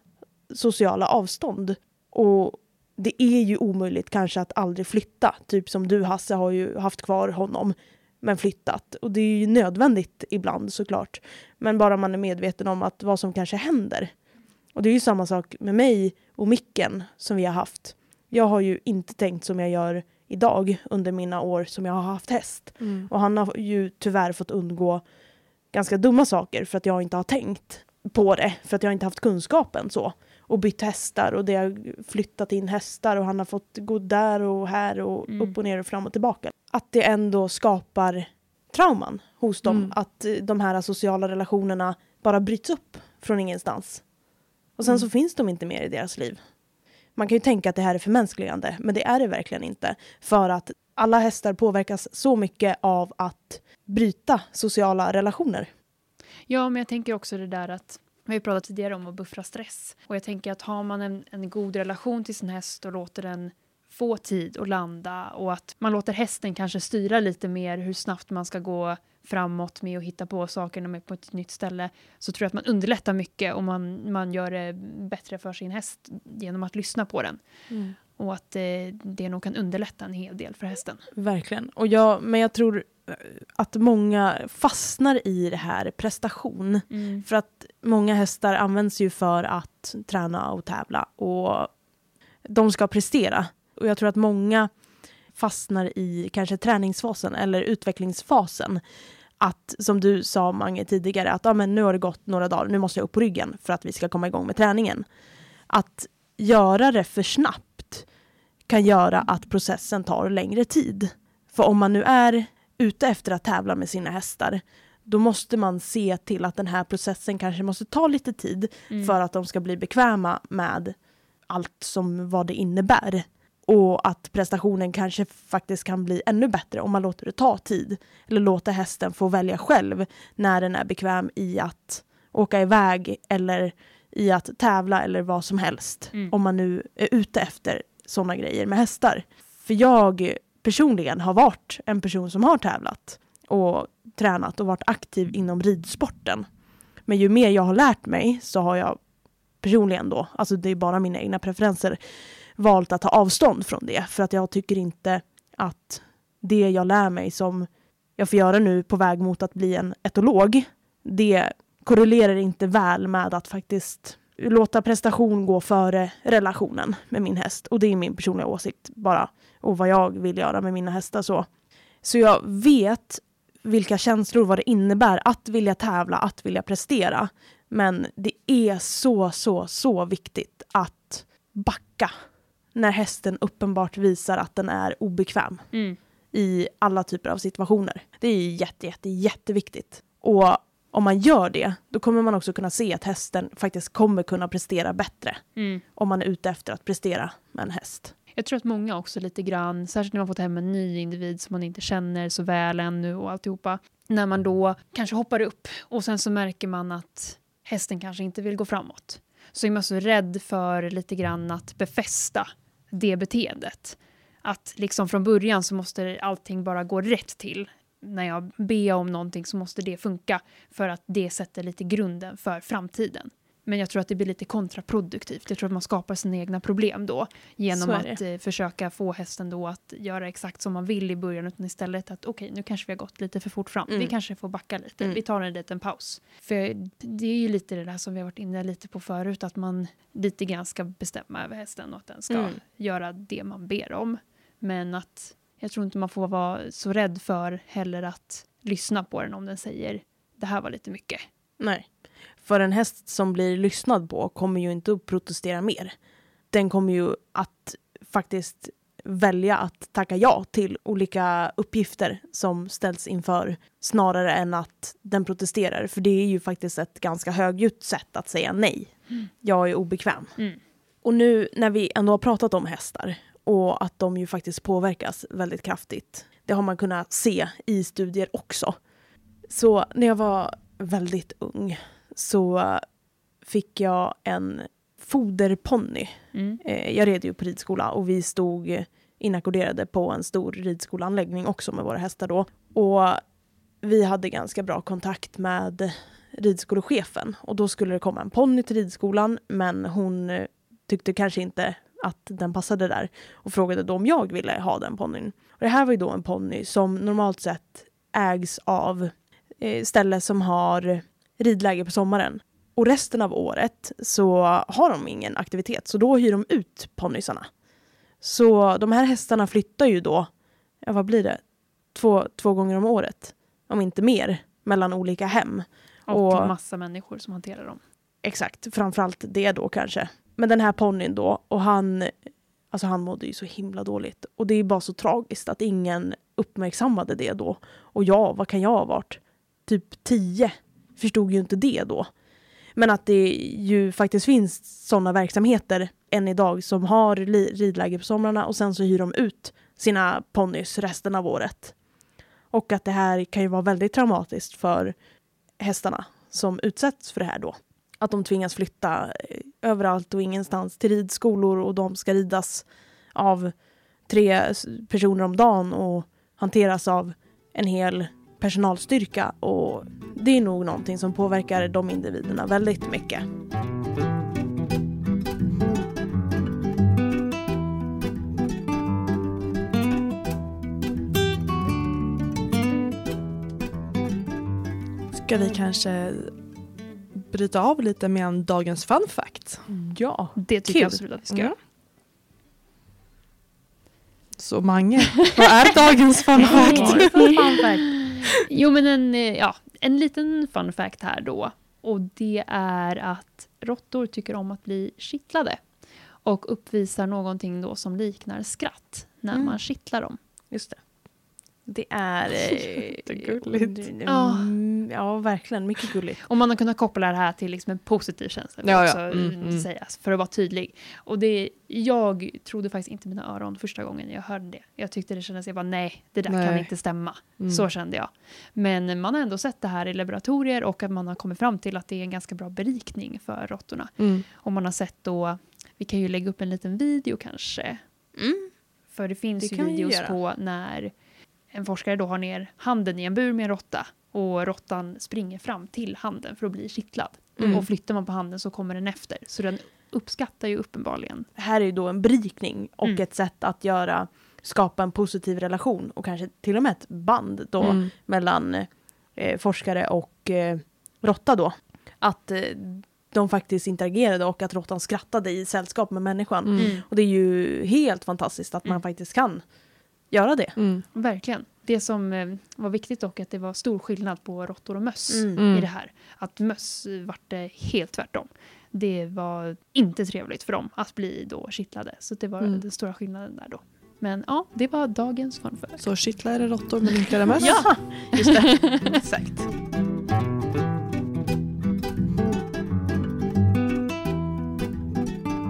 sociala avstånd. Och det är ju omöjligt kanske att aldrig flytta. Typ som du Hasse har ju haft kvar honom men flyttat. Och det är ju nödvändigt ibland såklart. Men bara man är medveten om att vad som kanske händer. Och det är ju samma sak med mig och micken som vi har haft. Jag har ju inte tänkt som jag gör idag under mina år som jag har haft häst. Mm. Och han har ju tyvärr fått undgå ganska dumma saker för att jag inte har tänkt på det. För att jag inte haft kunskapen så. Och bytt hästar och det har flyttat in hästar och han har fått gå där och här och Mm. upp och ner och fram och tillbaka. Att det ändå skapar trauman hos dem. Mm. Att eh, de här sociala relationerna bara bryts upp från ingenstans. Och sen Mm. så finns de inte mer i deras liv. Man kan ju tänka att det här är förmänskligande, men det är det verkligen inte. För att alla hästar påverkas så mycket av att bryta sociala relationer. Ja, men jag tänker också det där att vi har ju pratat tidigare om att buffra stress. Och jag tänker att har man en, en god relation till sin häst och låter den få tid att landa och att man låter hästen kanske styra lite mer hur snabbt man ska gå framåt med att hitta på saker när man är på ett nytt ställe så tror jag att man underlättar mycket och man, man gör det bättre för sin häst genom att lyssna på den. Och att eh, det nog kan underlätta en hel del för hästen. Verkligen. Och jag, men jag tror att många fastnar i det här prestation. För att många hästar används ju för att träna och tävla och de ska prestera. Och jag tror att många fastnar i kanske träningsfasen eller utvecklingsfasen. Att som du sa Mange tidigare, att ah, men nu har det gått några dagar, nu måste jag upp på ryggen för att vi ska komma igång med träningen. Att göra det för snabbt kan göra att processen tar längre tid. För om man nu är ute efter att tävla med sina hästar då måste man se till att den här processen kanske måste ta lite tid Mm. för att de ska bli bekväma med allt som vad det innebär. Och att prestationen kanske faktiskt kan bli ännu bättre om man låter det ta tid. Eller låter hästen få välja själv när den är bekväm i att åka iväg eller i att tävla eller vad som helst. Mm. Om man nu är ute efter sådana grejer med hästar. För jag personligen har varit en person som har tävlat och tränat och varit aktiv inom ridsporten. Men ju mer jag har lärt mig så har jag personligen då, alltså det är bara mina egna preferenser, valt att ta avstånd från det. För att jag tycker inte att det jag lär mig som jag får göra nu på väg mot att bli en etolog, det korrelerar inte väl med att faktiskt låta prestation gå före relationen med min häst. Och det är min personliga åsikt bara. Och vad jag vill göra med mina hästar så. Så jag vet vilka känslor, vad det innebär att vilja tävla, att vilja prestera. Men det är så, så, så viktigt att backa när hästen uppenbart visar att den är obekväm Mm. i alla typer av situationer. Det är jätte, jätte, jätteviktigt. Och om man gör det, då kommer man också kunna se att hästen faktiskt kommer kunna prestera bättre Mm. om man är ute efter att prestera med en häst. Jag tror att många också lite grann, särskilt när man fått hem en ny individ som man inte känner så väl ännu och alltihopa. När man då kanske hoppar upp och sen så märker man att hästen kanske inte vill gå framåt. Så är man så rädd för lite grann att befästa det beteendet. Att liksom från början så måste allting bara gå rätt till. När jag ber om någonting så måste det funka för att det sätter lite grunden för framtiden. Men jag tror att det blir lite kontraproduktivt. Jag tror att man skapar sina egna problem då genom att eh, försöka få hästen då att göra exakt som man vill i början utan istället att okej, nu kanske vi har gått lite för fort fram. Mm. Vi kanske får backa lite. Mm. Vi tar en liten paus. För det är ju lite det där som vi har varit inne lite på förut att man lite grann ska bestämma över hästen och att den ska Mm. göra det man ber om. Men att jag tror inte man får vara så rädd för heller att lyssna på den om den säger det här var lite mycket. Nej. För en häst som blir lyssnad på kommer ju inte att protestera mer. Den kommer ju att faktiskt välja att tacka ja till olika uppgifter som ställs inför snarare än att den protesterar. För det är ju faktiskt ett ganska högljutt sätt att säga nej. Jag är obekväm. Mm. Och nu när vi ändå har pratat om hästar och att de ju faktiskt påverkas väldigt kraftigt. Det har man kunnat se i studier också. Så när jag var väldigt ung så fick jag en foderponny. Mm. Eh, Jag red ju på ridskola och vi stod inackorderade på en stor ridskolanläggning också med våra hästar då. Och vi hade ganska bra kontakt med ridskolechefen och då skulle det komma en ponny till ridskolan men hon tyckte kanske inte att den passade där och frågade då om jag ville ha den ponnyn. Och det här var ju då en ponny som normalt sett ägs av eh, ställe som har ridläge på sommaren. Och resten av året så har de ingen aktivitet så då hyr de ut ponnysarna. Så de här hästarna flyttar ju då, ja vad blir det, två, två gånger om året, om inte mer, mellan olika hem. Och, Och- massa människor som hanterar dem. Exakt, framförallt det då kanske. Men den här ponnyn då, och han, alltså han mådde ju så himla dåligt. Och det är bara så tragiskt att ingen uppmärksammade det då. Och ja, vad kan jag ha varit? Typ tio. Förstod ju inte det då. Men att det ju faktiskt finns sådana verksamheter än idag som har ridläger på somrarna och sen så hyr de ut sina ponnys resten av året. Och att det här kan ju vara väldigt traumatiskt för hästarna som utsätts för det här då. Att de tvingas flytta eh, överallt och ingenstans till ridskolor och de ska ridas av tre personer om dagen och hanteras av en hel personalstyrka. Och det är nog någonting som påverkar de individerna väldigt mycket. Ska vi kanske bryta av lite med en dagens fun fact? Ja. Det tycker Kul. jag absolut att vi ska Mm. Så Mange, vad är dagens fun fact? Jo, men en, eh, ja, en liten fun fact här då. Och det är att råttor tycker om att bli kittlade. Och uppvisar någonting då som liknar skratt när Mm. man kittlar dem. Just det. Det är... eh, Jättegulligt. Mm, ja, verkligen. Mycket gulligt. Och man har kunnat koppla det här till liksom en positiv känsla. Ja, ja. också Mm, mm. sägas, för att vara tydlig. Och det, jag trodde faktiskt inte mina öron första gången jag hörde det. Jag tyckte det kändes, jag bara nej, det där kan Nej. inte stämma. Mm. Så kände jag. Men man har ändå sett det här i laboratorier och att man har kommit fram till att det är en ganska bra berikning för råttorna. Mm. Och man har sett då, vi kan ju lägga upp en liten video kanske. Mm. För det finns Det ju kan vi videos på när en forskare då har ner handen i en bur med en råtta och råttan springer fram till handen för att bli kittlad. Mm. Och flyttar man på handen så kommer den efter. Så den uppskattar ju uppenbarligen. Här är ju då en berikning och Mm. ett sätt att göra skapa en positiv relation och kanske till och med ett band då Mm. mellan eh, forskare och eh, råtta då. Att eh, de faktiskt interagerade och att råttan skrattade i sällskap med människan. Mm. Och det är ju helt fantastiskt att man Mm. faktiskt kan göra det. Mm. Verkligen. Det som eh, var viktigt dock att det var stor skillnad på råttor och möss Mm. i det här. Att möss vart det helt tvärtom. Det var inte trevligt för dem att bli då kittlade. Så det var Mm. den stora skillnaden där då. Men ja, det var dagens fun fact. Så kittlar är det råttor men inte det möss. Ja, just det. Exakt.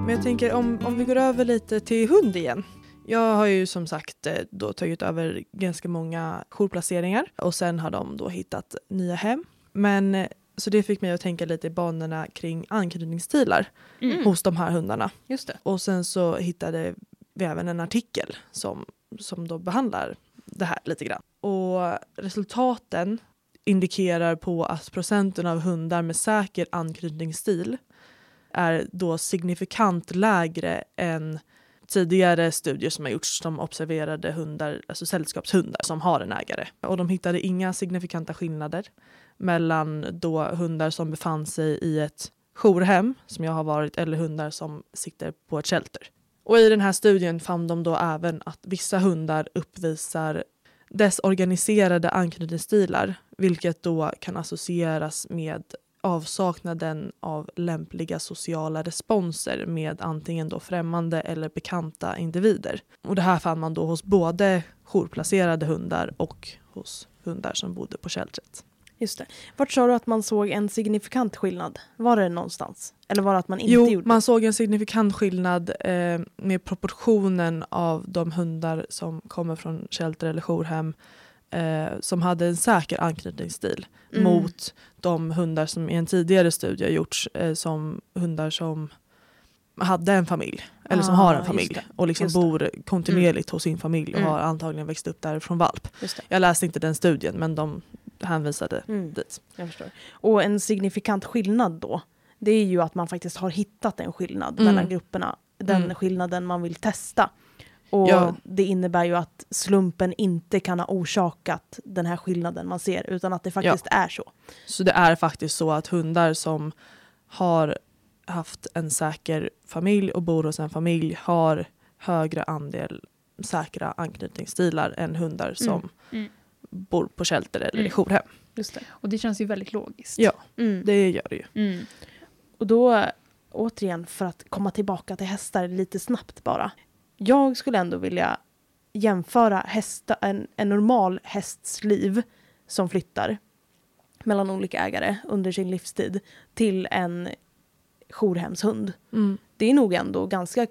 Men jag tänker om, om vi går över lite till hund igen. Jag har ju som sagt eh, då tagit över ganska många jourplaceringar och sen har de då hittat nya hem. Men eh, så det fick mig att tänka lite i banorna kring anknytningsstilar Mm. hos de här hundarna. Just det. Och sen så hittade vi även en artikel som, som då behandlar det här lite grann. Och resultaten indikerar på att procenten av hundar med säker anknytningsstil är då signifikant lägre än tidigare studier som har gjorts som observerade hundar, alltså sällskapshundar som har en ägare. Och de hittade inga signifikanta skillnader mellan då hundar som befann sig i ett jourhem som jag har varit eller hundar som sitter på ett shelter. Och i den här studien fann de då även att vissa hundar uppvisar desorganiserade anknytningsstilar vilket då kan associeras med avsaknaden av lämpliga sociala responser med antingen då främmande eller bekanta individer. Och det här fann man då hos både jourplacerade hundar och hos hundar som bodde på sheltret. Just det. Vart sa du att man såg en signifikant skillnad? Var det någonstans? Eller var det att man inte Jo, gjorde man såg en signifikant skillnad eh, med proportionen av de hundar som kommer från shelter eller jourhem eh, som hade en säker anknytningsstil Mm. mot de hundar som i en tidigare studie gjorts eh, som hundar som hade en familj eller som Ah, har en familj och liksom bor kontinuerligt hos sin familj och Mm. har antagligen växt upp där från valp. Jag läste inte den studien men de hänvisade Mm. dit. Jag förstår. Och en signifikant skillnad då, det är ju att man faktiskt har hittat en skillnad Mm. mellan grupperna. Den Mm. skillnaden man vill testa. Och Ja. det innebär ju att slumpen inte kan ha orsakat den här skillnaden man ser, utan att det faktiskt är så. Så det är faktiskt så att hundar som har haft en säker familj och bor hos en familj har högre andel säkra anknytningsstilar än hundar som Mm. bor på shelter eller i Mm. jourhem. Just det. Och det känns ju väldigt logiskt. Ja. Mm. Det gör det ju. Mm. Och då, återigen, för att komma tillbaka till hästar lite snabbt bara. Jag skulle ändå vilja jämföra hästa, en, en normal hästs liv som flyttar mellan olika ägare under sin livstid till en jourhemshund. Mm. Det är nog ändå ganska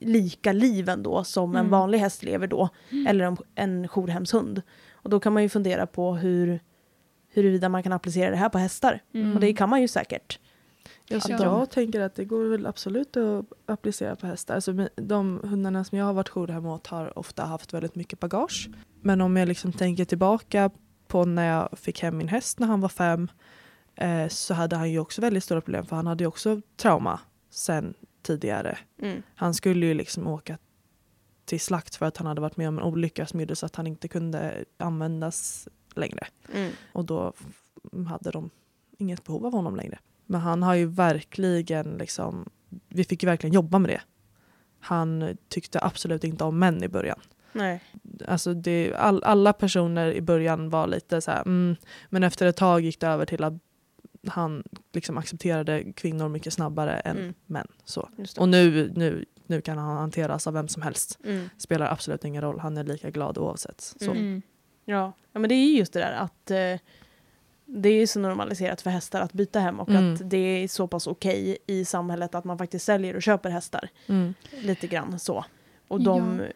lika liv ändå som en Mm. vanlig häst lever då. Eller en, en jourhemshund. Och då kan man ju fundera på hur, huruvida man kan applicera det här på hästar. Mm. Och det kan man ju säkert. Ja. Jag tänker att det går väl absolut att applicera på hästar. Alltså de hundarna som jag har varit jourhem åt har ofta haft väldigt mycket bagage. Men om jag liksom tänker tillbaka på när jag fick hem min häst när han var fem eh, så hade han ju också väldigt stora problem för han hade ju också trauma sen tidigare. Mm. Han skulle ju liksom åka till slakt för att han hade varit med om en olycka som gjorde så att han inte kunde användas längre. Mm. Och då hade de inget behov av honom längre. Men han har ju verkligen liksom, vi fick ju verkligen jobba med det. Han tyckte absolut inte om män i början. Nej. Alltså det, all, alla personer i början var lite så här, mm, men efter ett tag gick det över till att han liksom accepterade kvinnor mycket snabbare än Mm. män. Så. Och nu, nu, nu kan han hanteras av vem som helst. Mm. Spelar absolut ingen roll, han är lika glad oavsett. Så. Mm. Ja. ja, men det är ju just det där att eh, det är så normaliserat för hästar att byta hem och Mm. att det är så pass okej i samhället att man faktiskt säljer och köper hästar. Mm. Lite grann så. Och de Ja.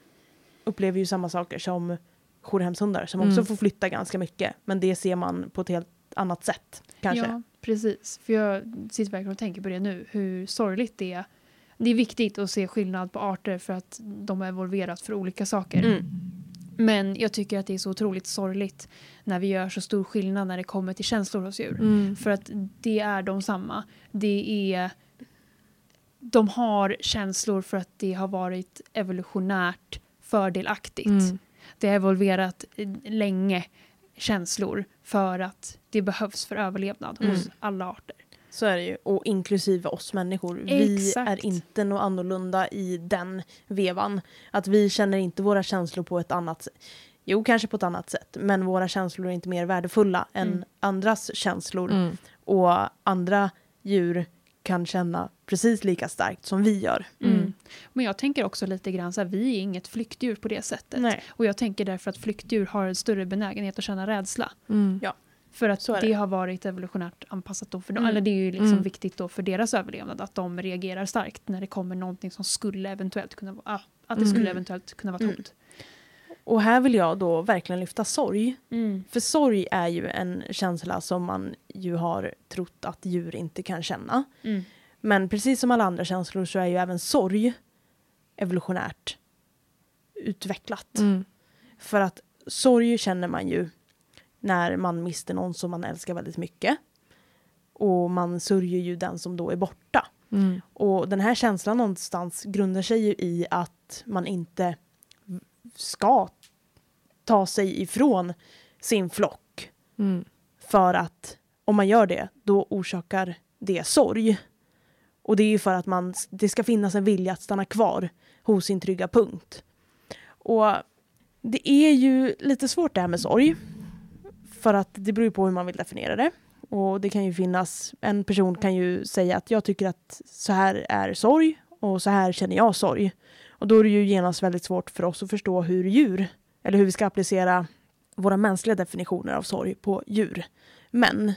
upplever ju samma saker som jourhemshundar som Mm. också får flytta ganska mycket. Men det ser man på ett helt annat sätt. Kanske. Ja, precis. För jag sitter verkligen och tänker på det nu, hur sorgligt det är. Det är viktigt att se skillnad på arter för att de är evolverat för olika saker. Men jag tycker att det är så otroligt sorgligt när vi gör så stor skillnad när det kommer till känslor hos djur. Mm. För att det är de samma. Det är... De har känslor för att det har varit evolutionärt fördelaktigt. Mm. Det har evolverat länge känslor för att det behövs för överlevnad Mm. hos alla arter. Så är det ju. Och inklusive oss människor. Vi Exakt. är inte något annorlunda i den vevan. Att vi känner inte våra känslor på ett annat sätt. Jo, kanske på ett annat sätt. Men våra känslor är inte mer värdefulla än Mm. andras känslor. Mm. Och andra djur kan känna precis lika starkt som vi gör. Mm. Men jag tänker också lite grann så här, vi är inget flyktdjur på det sättet. Nej. Och jag tänker därför att flyktdjur har en större benägenhet att känna rädsla. Mm. För att det. det. har varit evolutionärt anpassat då för dem. Mm. Eller det är ju liksom Mm. viktigt då för deras överlevnad att de reagerar starkt när det kommer någonting som skulle eventuellt kunna vara, ah, att det Mm. skulle eventuellt kunna vara ett Mm. hot. Och här vill jag då verkligen lyfta sorg. Mm. För sorg är ju en känsla som man ju har trott att djur inte kan känna. Mm. Men precis som alla andra känslor så är ju även sorg evolutionärt utvecklat. Mm. För att sorg känner man ju när man mister någon som man älskar väldigt mycket. Och man sörjer ju den som då är borta. Mm. Och den här känslan någonstans grundar sig ju i att man inte ska ta sig ifrån sin flock. Mm. För att om man gör det, då orsakar det sorg. Och det är ju för att man, det ska finnas en vilja att stanna kvar hos sin trygga punkt. Och det är ju lite svårt det här med sorg. För att det beror på hur man vill definiera det. Och det kan ju finnas, en person kan ju säga att jag tycker att så här är sorg och så här känner jag sorg. Och då är det ju genast väldigt svårt för oss att förstå hur djur, eller hur vi ska applicera våra mänskliga definitioner av sorg på djur. Men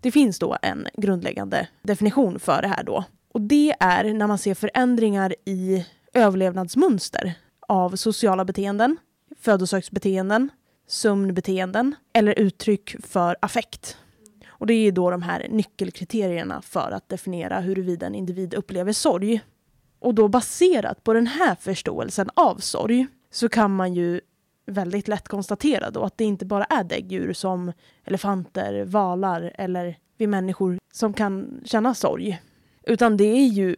det finns då en grundläggande definition för det här då. Och det är när man ser förändringar i överlevnadsmönster av sociala beteenden, födosöksbeteenden, sömnbeteenden eller uttryck för affekt. Och det är då de här nyckelkriterierna för att definiera huruvida en individ upplever sorg. Och då baserat på den här förståelsen av sorg så kan man ju väldigt lätt konstatera då att det inte bara är däggdjur som elefanter, valar eller vi människor som kan känna sorg. Utan det är ju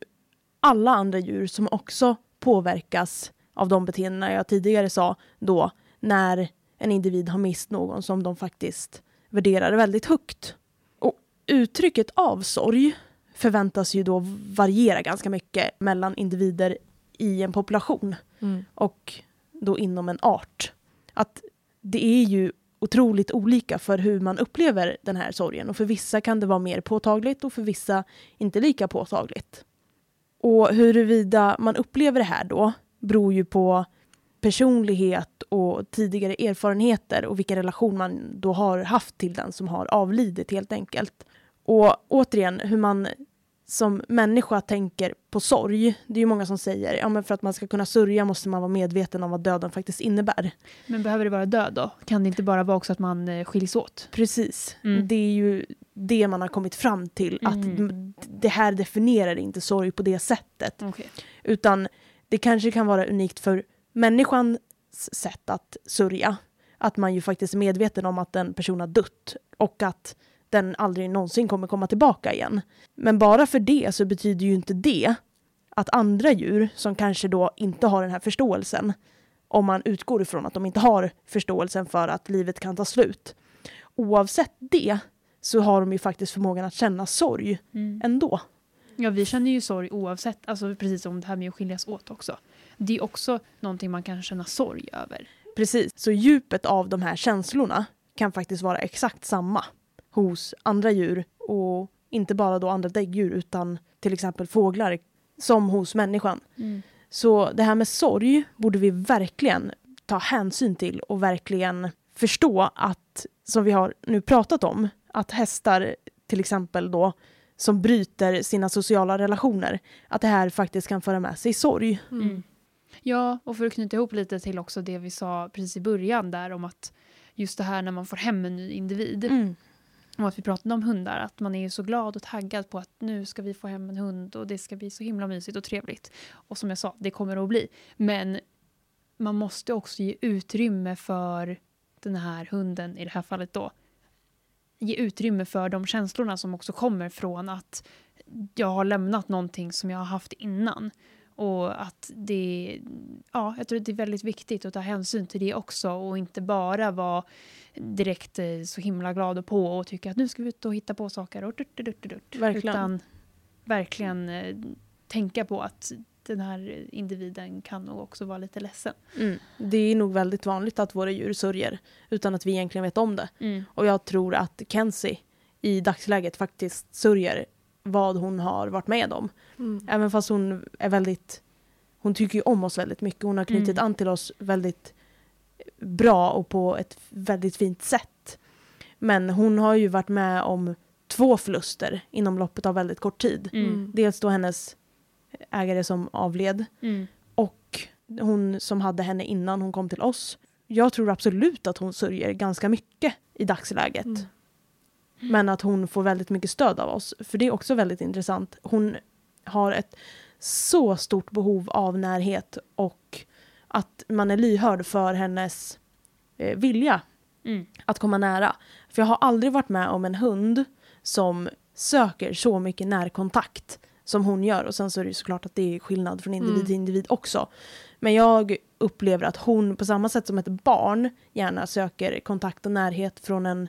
alla andra djur som också påverkas av de beteendena jag tidigare sa då när en individ har mist någon som de faktiskt värderar väldigt högt. Och uttrycket av sorg förväntas ju då variera ganska mycket mellan individer i en population Mm. och då inom en art. Att det är ju otroligt olika för hur man upplever den här sorgen och för vissa kan det vara mer påtagligt och för vissa inte lika påtagligt. Och huruvida man upplever det här då beror ju på personlighet och tidigare erfarenheter och vilken relation man då har haft till den som har avlidit helt enkelt. Och återigen, hur man som människa tänker på sorg. Det är ju många som säger ja, men för att man ska kunna sörja måste man vara medveten om vad döden faktiskt innebär. Men behöver det vara död då? Kan det inte bara vara också att man eh, skiljs åt? Precis. Mm. Det är ju det man har kommit fram till. Att Mm. det här definierar inte sorg på det sättet. Okay. Utan det kanske kan vara unikt för människans sätt att sörja. Att man ju faktiskt är medveten om att en person har dött och att den aldrig någonsin kommer komma tillbaka igen. Men bara för det så betyder ju inte det att andra djur som kanske då inte har den här förståelsen, om man utgår ifrån att de inte har förståelsen för att livet kan ta slut. Oavsett det så har de ju faktiskt förmågan att känna sorg Mm. ändå. Ja, vi känner ju sorg oavsett, alltså precis som det här med att skiljas åt också. Det är också någonting man kan känna sorg över. Precis, så djupet av de här känslorna kan faktiskt vara exakt samma hos andra djur och inte bara då andra däggdjur utan till exempel fåglar som hos människan. Så det här med sorg borde vi verkligen ta hänsyn till och verkligen förstå att, som vi har nu pratat om, att hästar till exempel då som bryter sina sociala relationer, att det här faktiskt kan föra med sig sorg. Mm. Ja, och för att knyta ihop lite till också det vi sa precis i början där om att just det här när man får hem en ny individ. Mm. Och att vi pratade om hundar, att man är ju så glad och taggad på att nu ska vi få hem en hund och det ska bli så himla mysigt och trevligt. Och som jag sa, det kommer det att bli. Men man måste också ge utrymme för den här hunden, i det här fallet då, ge utrymme för de känslorna som också kommer från att jag har lämnat någonting som jag har haft innan. Och att det, ja, jag tror att det är väldigt viktigt att ta hänsyn till det också och inte bara vara direkt eh, så himla glad och på och tycka att nu ska vi ut och hitta på saker och dut, dut, dut, Verkligen. Utan verkligen eh, tänka på att den här individen kan nog också vara lite ledsen. Mm. Det är nog väldigt vanligt att våra djur sörjer utan att vi egentligen vet om det. Mm. Och jag tror att Kenzie i dagsläget faktiskt sörjer vad hon har varit med om. Mm. Även fast hon är väldigt... Hon tycker ju om oss väldigt mycket. Hon har knutit Mm. an till oss väldigt bra och på ett väldigt fint sätt. Men hon har ju varit med om två förluster inom loppet av väldigt kort tid. Mm. Dels då hennes ägare som avled Mm. och hon som hade henne innan hon kom till oss. Jag tror absolut att hon sörjer ganska mycket i dagsläget. Mm. Men att hon får väldigt mycket stöd av oss. För det är också väldigt intressant. Hon har ett så stort behov av närhet och att man är lyhörd för hennes eh, vilja Mm. att komma nära. För jag har aldrig varit med om en hund som söker så mycket närkontakt som hon gör. Och sen så är det ju såklart att det är skillnad från individ Mm. till individ också. Men jag upplever att hon på samma sätt som ett barn gärna söker kontakt och närhet från en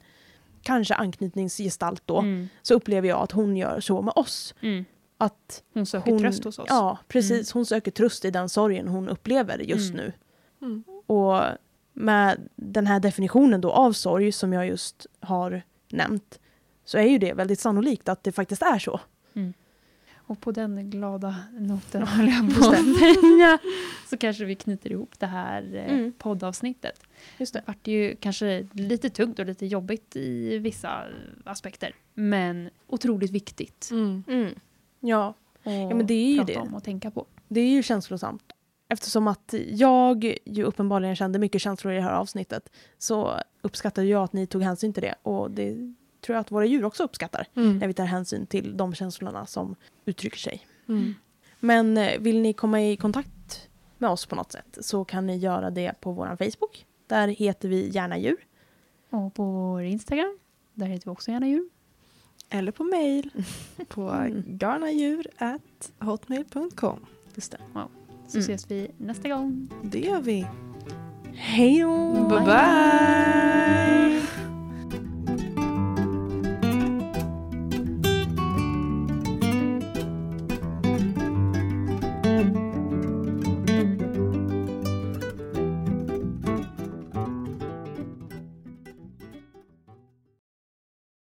kanske anknytningsgestalt då. Mm. Så upplever jag att hon gör så med oss. Mm. Att Hon söker hon, tröst hos oss. Ja, precis. Hon söker tröst i den sorgen hon upplever just Mm. nu. Mm. Och med den här definitionen då av sorg som jag just har nämnt så är ju det väldigt sannolikt att det faktiskt är så. Och på den glada noten håller jag på att säga, så kanske vi knyter ihop det här eh, Mm. poddavsnittet. Just Det vart ju kanske lite tungt och lite jobbigt i vissa aspekter. Men otroligt viktigt Mm. Mm. Ja, Ja, men det är ju prata det. om och tänka på. det är ju känslosamt. Eftersom att jag ju uppenbarligen kände mycket känslor i det här avsnittet så uppskattar jag att ni tog hänsyn till det och det tror jag att våra djur också uppskattar Mm. när vi tar hänsyn till de känslorna som uttrycker sig. Mm. Men eh, vill ni komma i kontakt med oss på något sätt så kan ni göra det på vår Facebook. Där heter vi Gärna djur. Och på vår Instagram, där heter vi också gärna djur. Eller på mail på Mm. garnadjur.hotmail.com. Just det. Så Mm. ses vi nästa gång. Det gör vi. Hej då! Bye bye!